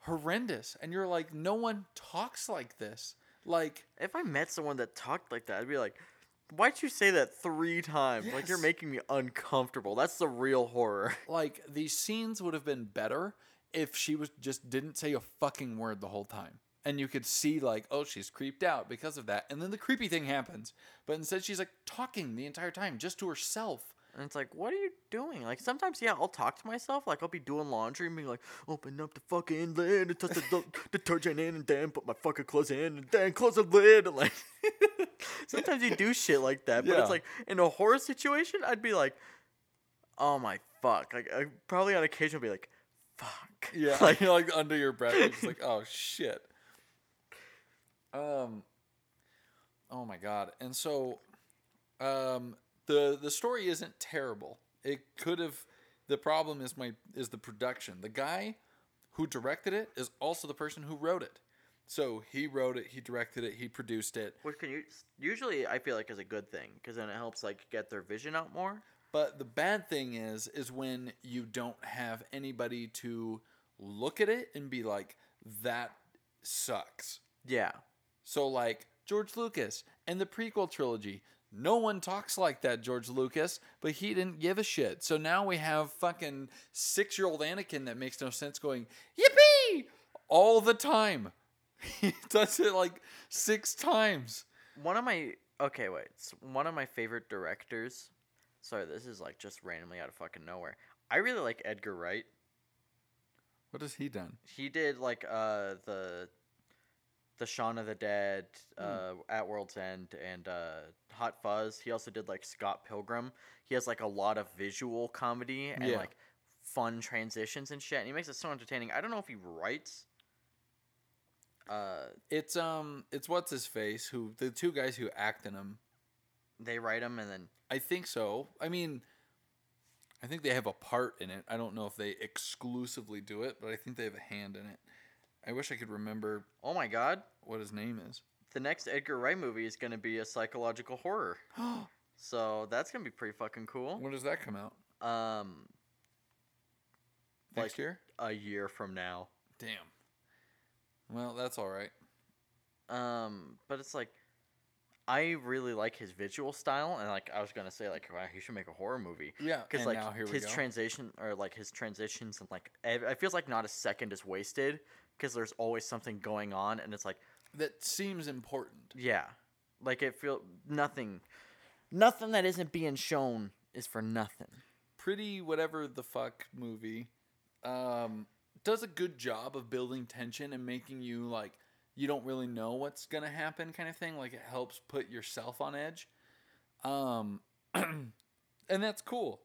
horrendous and you're like no one talks like this like If I met someone that talked like that, I'd be like, "Why'd you say that three times? Like you're making me uncomfortable." That's the real horror. like these scenes would have been better if she was just didn't say a fucking word the whole time and you could see like oh she's creeped out because of that and then the creepy thing happens but instead she's like talking the entire time just to herself And it's like, what are you doing? Like sometimes, yeah, I'll talk to myself. Like I'll be doing laundry and be like, open up the fucking lid and toss the de- detergent in, and then put my fucking clothes in, and then close the lid. And like, sometimes you do shit like that. But Yeah. it's like in a horror situation, I'd be like, oh my fuck. Like I probably on occasion I'd be like, fuck. Yeah, Like like like under your breath, you're just like, oh shit. Um. Oh my god, and so, um, the the story isn't terrible. It could have. The problem is my is the production. The guy who directed it is also the person who wrote it. So he wrote it, he directed it, he produced it. Which can you usually I feel like is a good thing because then it helps like get their vision out more. But the bad thing is, is when you don't have anybody to look at it and be like, that sucks. Yeah. So like George Lucas and the prequel trilogy. No one talks like that, George Lucas, but he didn't give a shit. So now we have fucking six year old Anakin that makes no sense going, Yippee! all the time. He does it like six times. One of my okay, wait. s- One of my favorite directors. Sorry, this is like just randomly out of fucking nowhere. I really like Edgar Wright. What has he done? He did like uh the the Shaun of the Dead, uh, At World's End, and uh, Hot Fuzz. He also did like Scott Pilgrim. He has like a lot of visual comedy and Yeah. like fun transitions and shit. And he makes it so entertaining. I don't know if he writes. Uh, It's um it's what's his face who the two guys who act in him. they write him and then I think so. I mean I think they have a part in it. I don't know if they exclusively do it, but I think they have a hand in it. I wish I could remember oh my god, what his name is. the next Edgar Wright movie is gonna be a psychological horror. So that's gonna be pretty fucking cool. when does that come out? Next Um, Like- year? a year from now. Damn. Well, that's all right. Um, but it's like, I really like his visual style, and like I was gonna say, like, wow, he should make a horror movie. Yeah, Because and like now here we his go. transition or like his transitions and like ev- it feels like not a second is wasted because there's always something going on, and it's like that seems important. yeah, like it feel nothing, nothing that isn't being shown is for nothing. Pretty whatever the fuck movie um does a good job of building tension and making you like you don't really know what's to happen kind of thing like it helps put yourself on edge. Um and that's cool.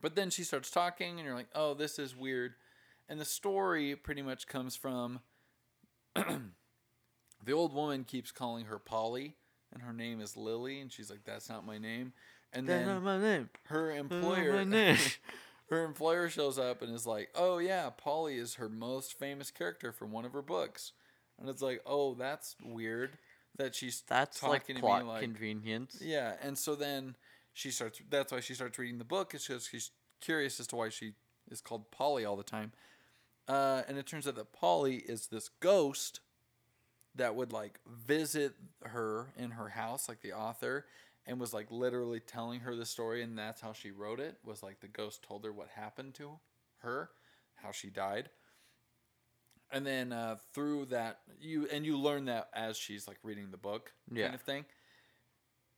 But then she starts talking and you're like, "Oh, this is weird." And the story pretty much comes from the old woman keeps calling her Polly and her name is Lily and she's like, "That's not my name." And That's then not my name. her employer name. her employer shows up and is like, "Oh yeah, Polly is her most famous character from one of her books." And it's like, "Oh, that's weird that she's That's talking like to plot me like convenience. yeah." And so then she starts. That's why she starts reading the book. It's just she's curious as to why she is called Polly all the time. Uh, and it turns out that Polly is this ghost that would like visit her in her house, like the author, and was like literally telling her the story, and that's how she wrote it. Was like the ghost told her what happened to her, how she died, and then uh, through that you and you learn that as she's like reading the book, Yeah. kind of thing.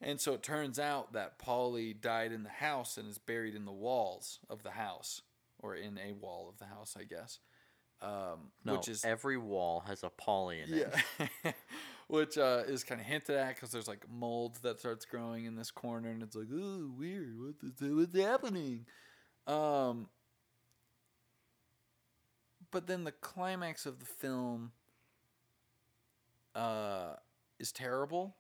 And so it turns out that Polly died in the house and is buried in the walls of the house, or in a wall of the house, I guess. Um, No, which is every wall has a Polly in it. yeah, which uh, is kind of hinted at because there's like mold that starts growing in this corner, and it's like, oh, weird. What is what's happening? Um, but then the climax of the film uh, is terrible,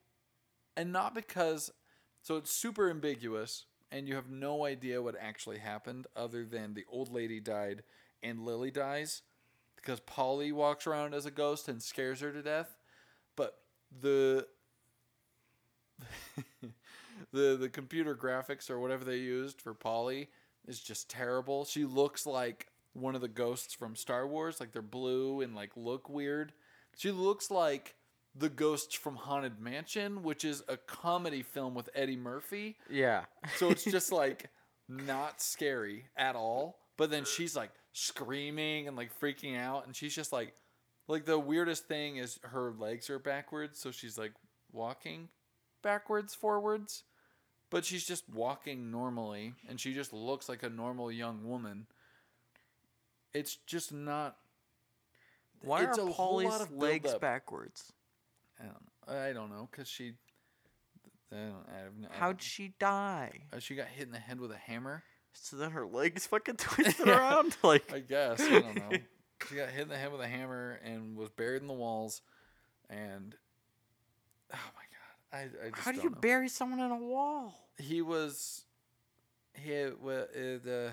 and not because so it's super ambiguous, and you have no idea what actually happened, other than the old lady died and Lily dies because Polly walks around as a ghost and scares her to death. But the the the computer graphics or whatever they used for Polly is just terrible. She looks like one of the ghosts from Star Wars, like they're blue and like look weird. She looks like the ghosts from Haunted Mansion, which is a comedy film with Eddie Murphy. Yeah. So it's just like not scary at all. But then she's like screaming and like freaking out, and she's just like, like the weirdest thing is her legs are backwards, so she's like walking backwards, forwards. but she's just walking normally and she just looks like a normal young woman. It's just not Why It's are a whole lot Polly's of legs buildup. backwards? I don't know. I don't know cuz she I don't, I no, I How'd she die? uh, she got hit in the head with a hammer? So then her legs fucking twisted Yeah. around like I guess. I don't know. She got hit in the head with a hammer and was buried in the walls. And oh my god, I, I just How do you know. bury someone in a wall? he was he had, wa- uh, the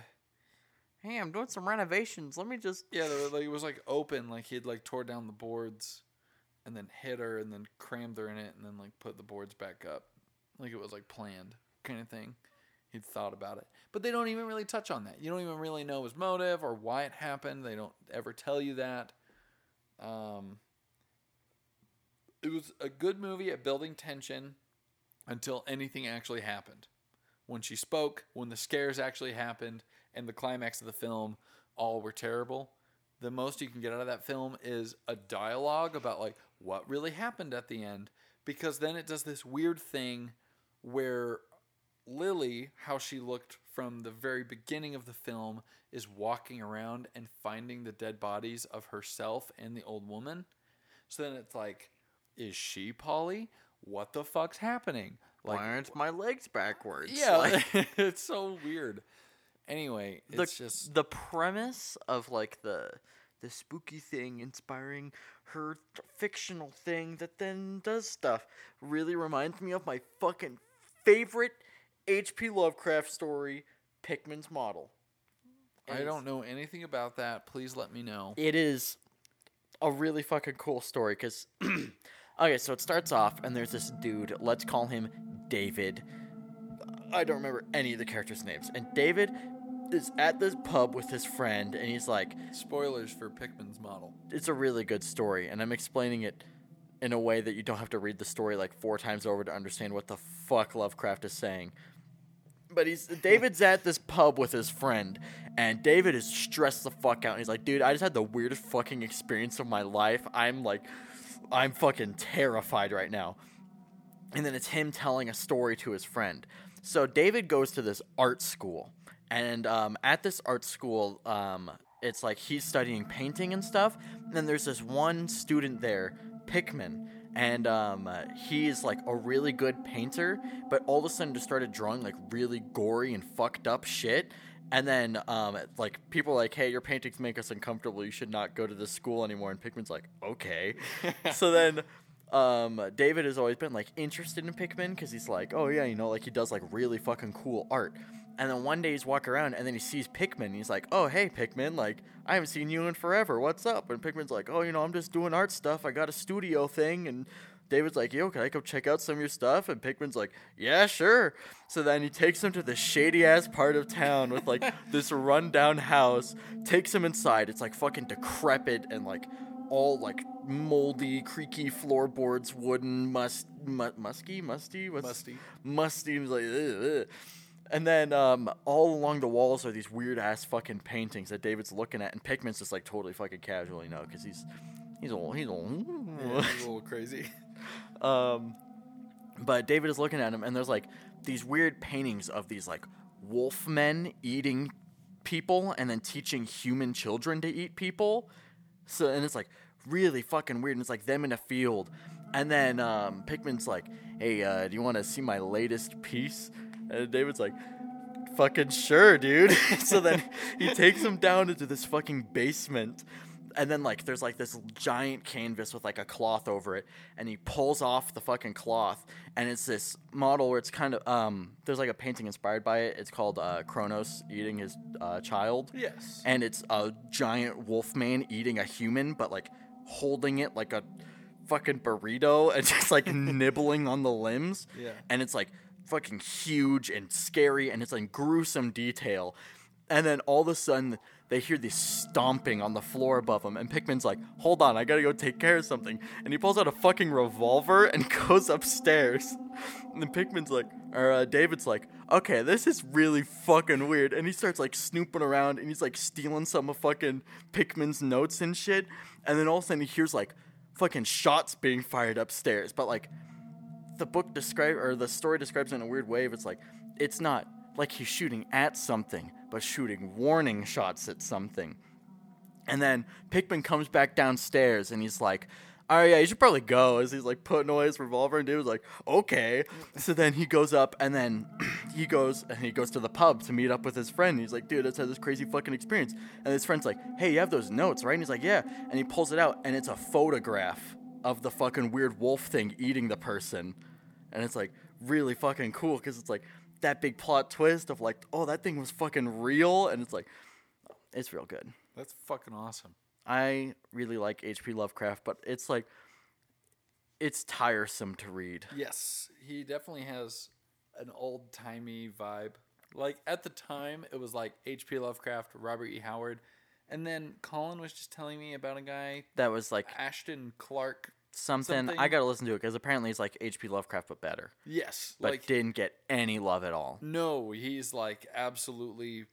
Hey, I'm doing some renovations. Let me just yeah the, like it was like open like he'd like tore down the boards and then hit her and then crammed her in it and then like put the boards back up like it was like planned kind of thing he'd thought about it. But they don't even really touch on that. You don't even really know his motive or why it happened. They don't ever tell you that. Um it was a good movie at building tension until anything actually happened. When she spoke when the scares actually happened and the climax of the film all were terrible the most you can get out of that film is a dialogue about like what really happened at the end because then it does this weird thing where Lily, how she looked from the very beginning of the film, is walking around and finding the dead bodies of herself and the old woman. So then it's like, is she Polly? What the fuck's happening? Like, Why aren't my legs backwards? yeah, Like, it's so weird. Anyway, the it's just the premise of like the the spooky thing inspiring her fictional thing that then does stuff really reminds me of my fucking favorite H.P. Lovecraft story, Pickman's Model. I don't know anything about that. Please let me know. It is a really fucking cool story because, okay, so it starts off and there's this dude. Let's call him David. I don't remember any of the characters' names. And David is at this pub with his friend, and he's like, Spoilers for Pickman's model. it's a really good story, and I'm explaining it in a way that you don't have to read the story like four times over to understand what the fuck Lovecraft is saying. But he's David's at this pub with his friend, and David is stressed the fuck out. And he's like, "Dude, I just had the weirdest fucking experience of my life. I'm like, I'm fucking terrified right now." And then it's him telling a story to his friend. So David goes to this art school, and um, at this art school, um, it's like he's studying painting and stuff. And then there's this one student there, Pickman, and um, uh, he's like a really good painter, but all of a sudden just started drawing like really gory and fucked up shit. And then, um, like people are like, "Hey, your paintings make us uncomfortable. You should not go to this school anymore." And Pickman's like, "Okay." so then, um, David has always been like interested in Pickman because he's like, "Oh yeah, you know, like he does like really fucking cool art." And then one day he's walking around and then he sees Pickman. And he's like, "Oh hey, Pickman! Like I haven't seen you in forever. What's up?" And Pickman's like, "Oh, you know, I'm just doing art stuff. I got a studio thing." And David's like, "Yo, can I go check out some of your stuff?" And Pickman's like, "Yeah, sure." So then he takes him to the shady ass part of town with like this rundown house. Takes him inside. It's like fucking decrepit and like all like moldy, creaky floorboards, wooden, must, mu- musky, musty, What's, Musty. musty. He's like, "Ugh, ugh." And then um, all along the walls are these weird ass fucking paintings that David's looking at, and Pickman's just like totally fucking casually, you know, because he's he's old, he's old. Yeah, it's a little crazy. Um, but David is looking at him, and there's like these weird paintings of these like wolf men eating people and then teaching human children to eat people. So, and it's like really fucking weird. And it's like them in a field. And then um, Pickman's like, hey, uh, do you want to see my latest piece? And David's like, fucking sure, dude. so then he takes him down into this fucking basement. And then like there's like this giant canvas with like a cloth over it, and he pulls off the fucking cloth, and it's this model where it's kind of um there's like a painting inspired by it. It's called uh, Kronos eating his uh, child. Yes. And it's a giant wolf man eating a human, but like holding it like a fucking burrito and just like nibbling on the limbs. Yeah. And it's like fucking huge and scary and it's like gruesome detail. And then all of a sudden they hear this stomping on the floor above them, and Pickman's like, "Hold on, I gotta go take care of something." And he pulls out a fucking revolver and goes upstairs. And then Pickman's like, or uh, David's like, "Okay, this is really fucking weird." And he starts like snooping around, and he's like stealing some of fucking Pickman's notes and shit. And then all of a sudden he hears like fucking shots being fired upstairs, but like the book describe or the story describes in a weird way. It's like it's not like he's shooting at something, but shooting warning shots at something. And then Pickman comes back downstairs and he's like, all right, yeah, you should probably go." As he's like putting away his revolver, and dude's like, "Okay." So then he goes up and then he goes and he goes to the pub to meet up with his friend. He's like, "Dude, let's have this crazy fucking experience." And his friend's like, "Hey, you have those notes, right?" And he's like, "Yeah." And he pulls it out and it's a photograph of the fucking weird wolf thing eating the person, and it's like really fucking cool because it's like that big plot twist of like, "Oh, that thing was fucking real," and it's like, it's real good. That's fucking awesome. I really like H.P. Lovecraft, but it's like it's tiresome to read. Yes, he definitely has an old timey vibe. Like at the time, it was like H.P. Lovecraft, Robert E. Howard, and then Colin was just telling me about a guy, That was like Ashton Clark. Something, something- I gotta listen to it because apparently it's like H.P. Lovecraft but better, Yes, but like didn't get any love at all. no, he's like absolutely.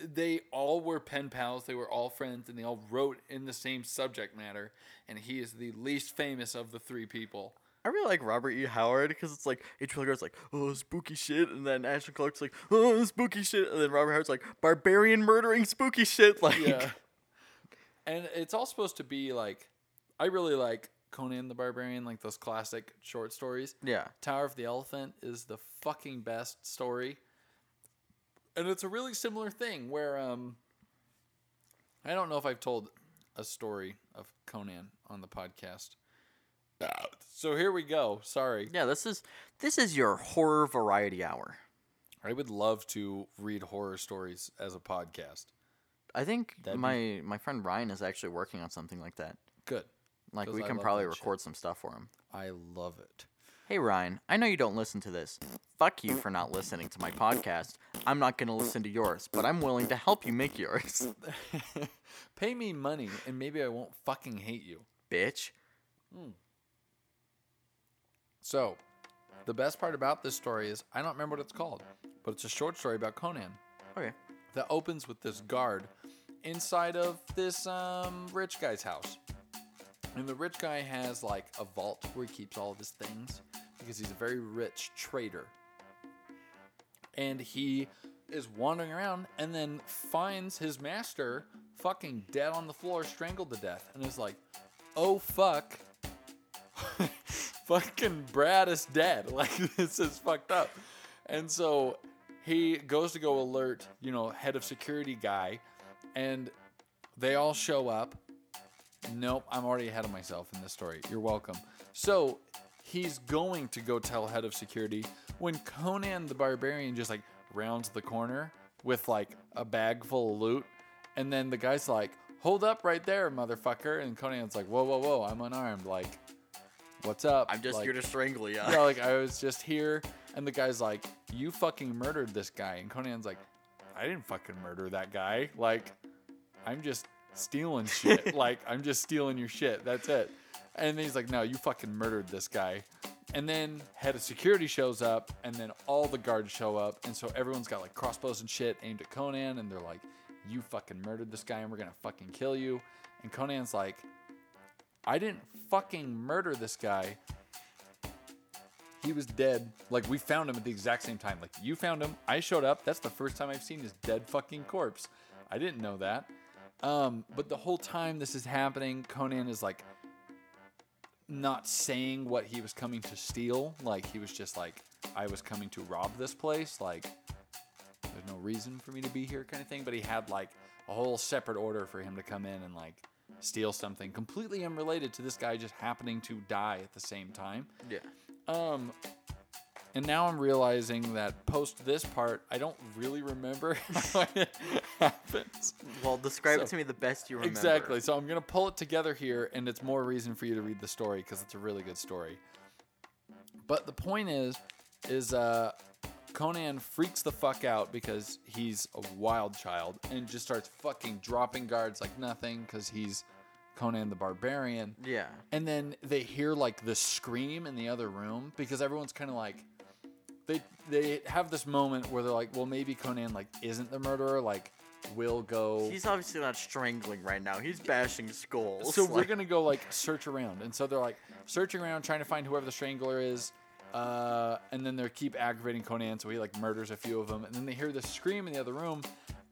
They all were pen pals. They were all friends, and they all wrote in the same subject matter. And he is the least famous of the three people. I really like Robert E. Howard because it's like H.P. Lovecraft's like oh spooky shit, and then Ashton Clark's like oh spooky shit, and then Robert Howard's like barbarian murdering spooky shit. Like Yeah. and it's all supposed to be like I really like Conan the Barbarian, like those classic short stories. yeah, Tower of the Elephant is the fucking best story. And it's a really similar thing where um I don't know if I've told a story of Conan on the podcast. So here we go. Sorry. yeah. This is this is your horror variety hour. I would love to read horror stories as a podcast. I think That'd be- my my friend Ryan is actually working on something like that. Good. Like we can probably that shit. record some stuff for him. I love it. Hey Ryan, I know you don't listen to this. Fuck you for not listening to my podcast. I'm not gonna listen to yours, but I'm willing to help you make yours, Pay me money and maybe I won't fucking hate you. bitch. So, the best part about this story is I don't remember what it's called, but it's a short story about Conan Okay. that opens with this guard inside of this um, rich guy's house. And the rich guy has like a vault where he keeps all of his things because he's a very rich trader. And he is wandering around and then finds his master fucking dead on the floor, strangled to death, and is like, oh fuck. fucking Brad is dead. Like, this is fucked up. And so he goes to go alert, you know, head of security guy, and they all show up. Nope, I'm already ahead of myself in this story. You're welcome. So he's going to go tell head of security when Conan the Barbarian just like rounds the corner with like a bag full of loot. And then the guy's like, hold up right there, motherfucker. And Conan's like, whoa, whoa, whoa, I'm unarmed. Like, what's up? I'm just Like- here to strangle you. yeah, like I was just here, and the guy's like, "You fucking murdered this guy," and Conan's like, "I didn't fucking murder that guy. Like, I'm just stealing shit. like, I'm just stealing your shit. That's it." And then he's like, "No, you fucking murdered this guy." And then head of security shows up, and then all the guards show up, and so everyone's got like crossbows and shit aimed at Conan, and they're like, "You fucking murdered this guy, and we're gonna fucking kill you." And Conan's like, I didn't fucking murder this guy. He was dead. Like we found him at the exact same time. Like you found him, I showed up. That's the first time I've seen his dead fucking corpse. I didn't know that. Um, but the whole time this is happening, Conan is like not saying what he was coming to steal. Like he was just like, I was coming to rob this place. Like there's no reason for me to be here, kind of thing. But he had like a whole separate order for him to come in and like steal something completely unrelated to this guy just happening to die at the same time. Yeah. Um, and now I'm realizing that post this part, I don't really remember how it happens. Well, describe it to me the best you remember. Exactly. So I'm gonna pull it together here, and it's more reason for you to read the story because it's a really good story. But the point is, is uh, Conan freaks the fuck out because he's a wild child and just starts fucking dropping guards like nothing because he's Conan the Barbarian. Yeah. And then they hear like the scream in the other room because everyone's kind of like they they have this moment where they're like, well, maybe Conan like isn't the murderer. Like, we'll go. He's obviously not strangling right now. He's bashing skulls. so we're gonna go like search around, and so they're like searching around trying to find whoever the strangler is, Uh, and then they keep aggravating Conan, so he like murders a few of them. And then they hear this scream in the other room,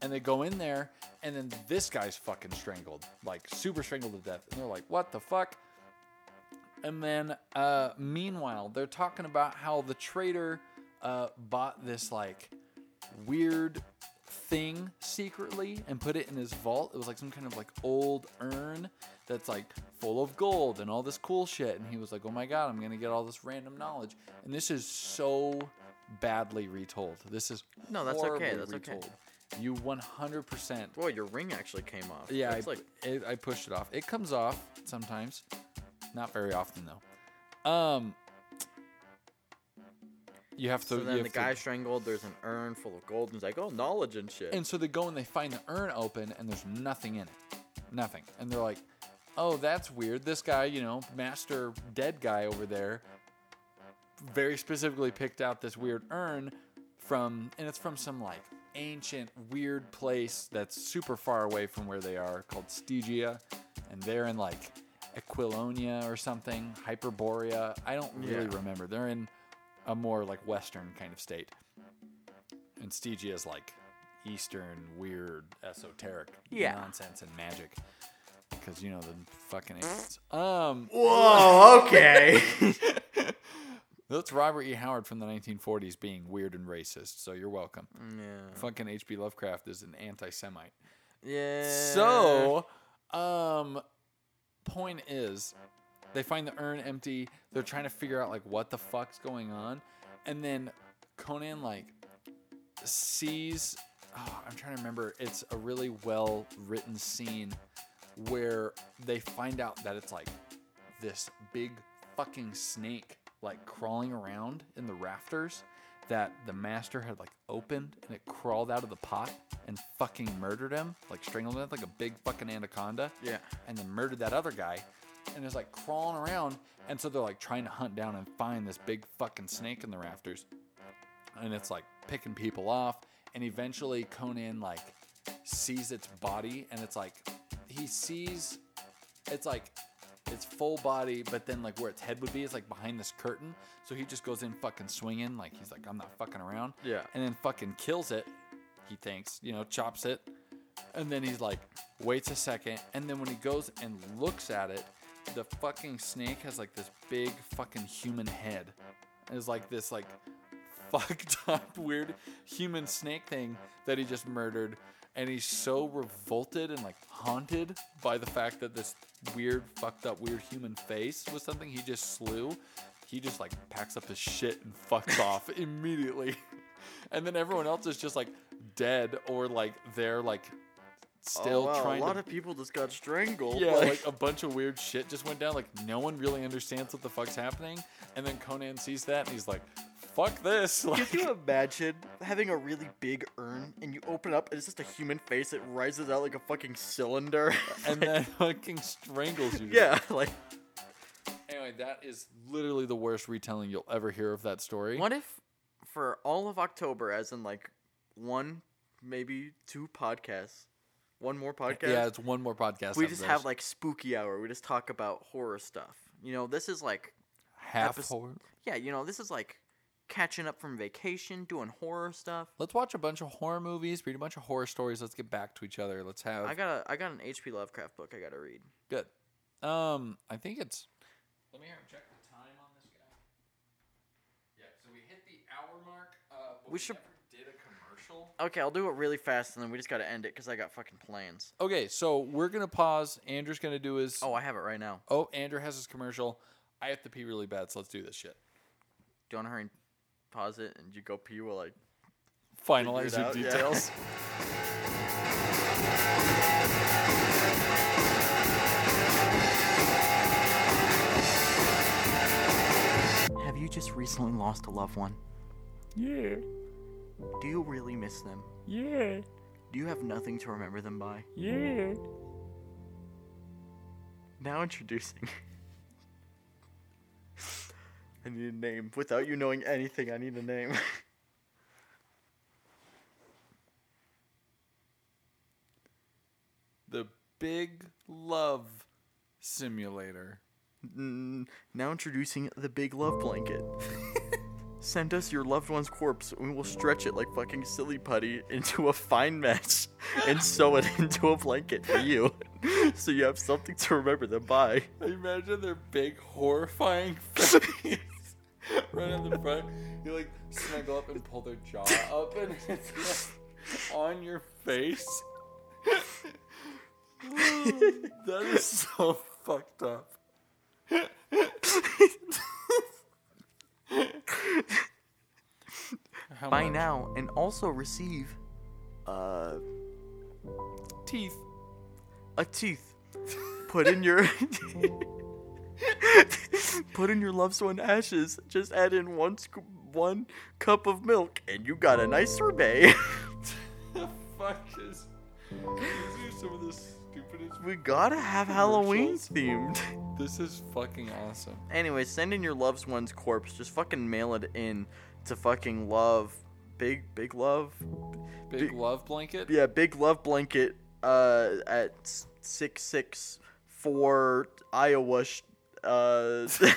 and they go in there, and then this guy's fucking strangled, like super strangled to death. And they're like, "What the fuck?" And then, uh, meanwhile, they're talking about how the trader uh, bought this like weird thing secretly and put it in his vault. It was like some kind of like old urn that's like full of gold and all this cool shit. And he was like, "Oh my god, I'm gonna get all this random knowledge." And this is so badly retold. This is No, that's okay, that's okay. retold. You 100%. Boy, your ring actually came off. Yeah, I, It's like it, I pushed it off. It comes off sometimes, not very often though. Um, you have to. so then the to- guy strangled. There's an urn full of gold, and he's like, "Oh, knowledge and shit." And so they go and they find the urn open, and there's nothing in it. Nothing. And they're like, oh, that's weird. This guy, you know, master dead guy over there, very specifically picked out this weird urn from, and it's from some like ancient, weird place that's super far away from where they are called Stygia. And they're in like Aquilonia or something, Hyperborea. I don't really Yeah. remember. They're in a more like Western kind of state. And Stygia is like Eastern, weird, esoteric Yeah. nonsense and magic. Because you know the fucking aliens. Um, Whoa, okay. that's Robert E. Howard from the 1940s being weird and racist. So you're welcome. yeah. Fucking H.P. Lovecraft is an anti-Semite. Yeah. So, um, point is, they find the urn empty. They're trying to figure out like what the fuck's going on, and then Conan like sees. Oh, I'm trying to remember. It's a really well written scene where they find out that it's like this big fucking snake like crawling around in the rafters that the master had like opened and it crawled out of the pot and fucking murdered him, like strangled him like a big fucking anaconda. Yeah. And then murdered that other guy and is like crawling around. And so they're like trying to hunt down and find this big fucking snake in the rafters. And it's like picking people off. And eventually Conan like sees its body and it's like he sees it's like its full body, but then like where its head would be is like behind this curtain. So he just goes in fucking swinging, like he's like I'm not fucking around. Yeah. And then fucking kills it. He thinks, you know, chops it, and then he's like waits a second, and then when he goes and looks at it, the fucking snake has like this big fucking human head. And It's like this like fucked up weird human snake thing that he just murdered. And he's so revolted and like haunted by the fact that this weird fucked up weird human face was something he just slew. He just like packs up his shit and fucks off immediately. And then everyone else is just like dead or like they're like Oh, still oh, wow, trying a lot to of people just got strangled. yeah, like- like a bunch of weird shit just went down. Like no one really understands what the fuck's happening. And then Conan sees that and he's like, "Fuck this!" Like, Could you imagine having a really big urn and you open it up and it's just a human face that rises out like a fucking cylinder? and then fucking strangles you. yeah, like Anyway, that is literally the worst retelling you'll ever hear of that story. what if for all of October, as in like one, maybe two podcasts, one more podcast, Yeah, it's one more podcast. we just this. have like spooky hour. We just talk about horror stuff. You know, this is like half epis- horror. yeah, you know, this is like catching up from vacation, doing horror stuff. Let's watch a bunch of horror movies, read a bunch of horror stories. Let's get back to each other. Let's have I got a I got an H.P. Lovecraft book I got to read. good. Um, I think it's. Let me check the time on this guy. Yeah, so we hit the hour mark. Uh, but We should- never did a commercial. Okay, I'll do it really fast and then we just got to end it because I got fucking plans. Okay, so we're gonna pause. Andrew's gonna do his. Oh, I have it right now. Oh, Andrew has his commercial. I have to pee really bad, so let's do this shit. Do you want to hurry and pause it and you go pee while I. Finalize your it out, yeah. details. Have you just recently lost a loved one? Yeah, Do you really miss them? yeah, Do you have nothing to remember them by? yeah. Now introducing. I need a name. Without you knowing anything, I need a name. The Big Love Simulator. Mm, now introducing the Big Love Blanket. Send us your loved one's corpse and we will stretch it like fucking silly putty into a fine mesh and sew it into a blanket for you. so you have something to remember them by. Imagine their big, horrifying face right in the front. You like snuggle up and pull their jaw up, and it's like on your face. that is so fucked up. How much? now and also receive uh teeth. a teeth. Put in your Put in your loved one ashes. Just add in one sc- one cup of milk and you got a nice sorbet. the fuck is? These are some of stupidest. We gotta have Halloween themed. This is fucking awesome. Anyway, send in your loved one's corpse. Just fucking mail it in to fucking love. Big, big love. Big Big- love blanket. Yeah, big love blanket uh, at 664 Iowa. Sh- uh,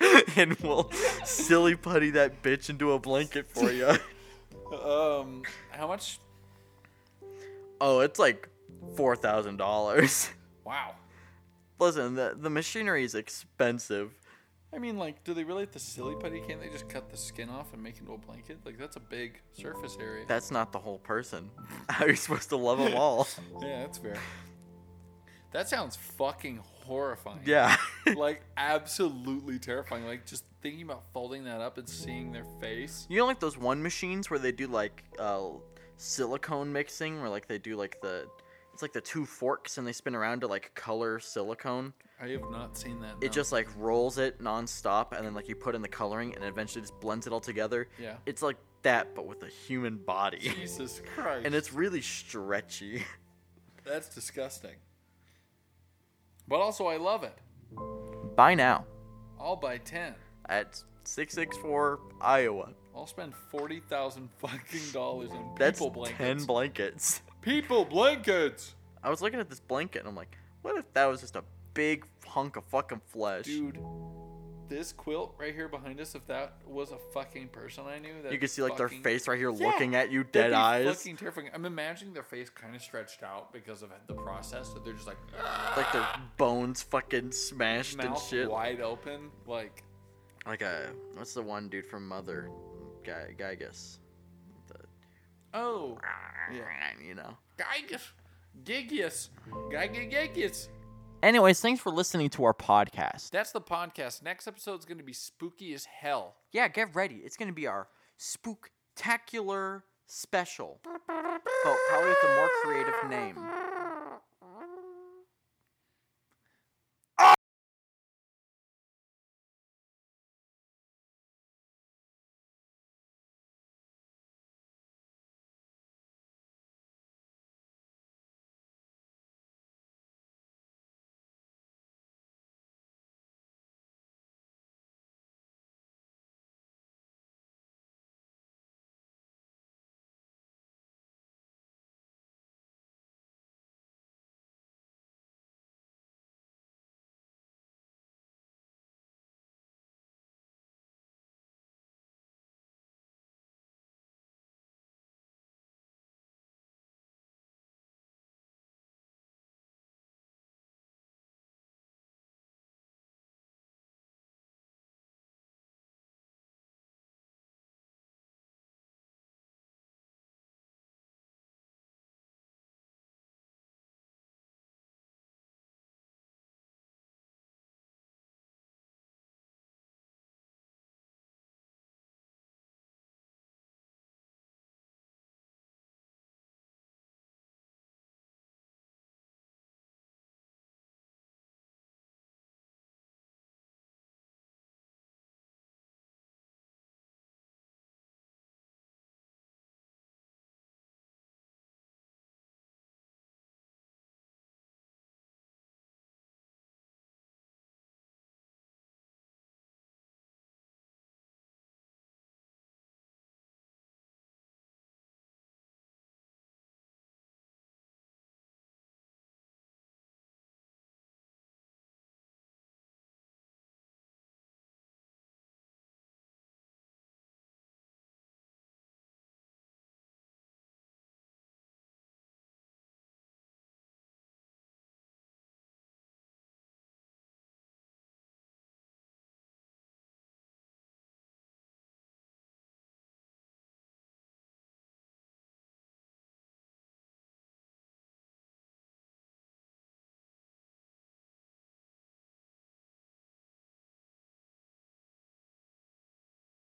and we'll silly putty that bitch into a blanket for you. Um, how much? oh, it's like $4,000. Wow. Listen, the, the machinery is expensive. I mean, like, do they really have the silly putty? Can't they just cut the skin off and make it into a blanket? Like, that's a big surface area. That's not the whole person. How are you supposed to love them all? yeah, that's fair. That sounds fucking horrifying. yeah. like, absolutely terrifying. Like, just thinking about folding that up and seeing their face. You know, like those one machines where they do like uh, silicone mixing, where like they do like the it's like the two forks and they spin around to like color silicone. I have not seen that. It no. just like rolls it nonstop, and then like you put in the coloring, and eventually just blends it all together. Yeah. It's like that, but with a human body, Jesus Christ. and it's really stretchy. That's disgusting. But also, I love it. Buy now I'll buy 10. at six six four Iowa. I'll spend 40,000 fucking dollars on That's people blankets. ten blankets. people blankets! I was looking at this blanket, and I'm like, what if that was just a big hunk of fucking flesh? Dude, this quilt right here behind us, if that was a fucking person I knew, that You can see like their fucking- face right here Yeah, looking at you, that'd dead be eyes. Fucking terrifying. I'm imagining their face kind of stretched out because of the process. So they're just like Like their bones fucking smashed and mouth shit. wide open. Like Like a what's the one dude from Mother? Guy, Gygus. Oh, Yeah. You know. Gigas, Gigius, Gigigus. Anyways, thanks for listening to our podcast. That's the podcast. Next episode is gonna be spooky as hell. Yeah, get ready. It's gonna be our spooktacular special, but probably with a more creative name.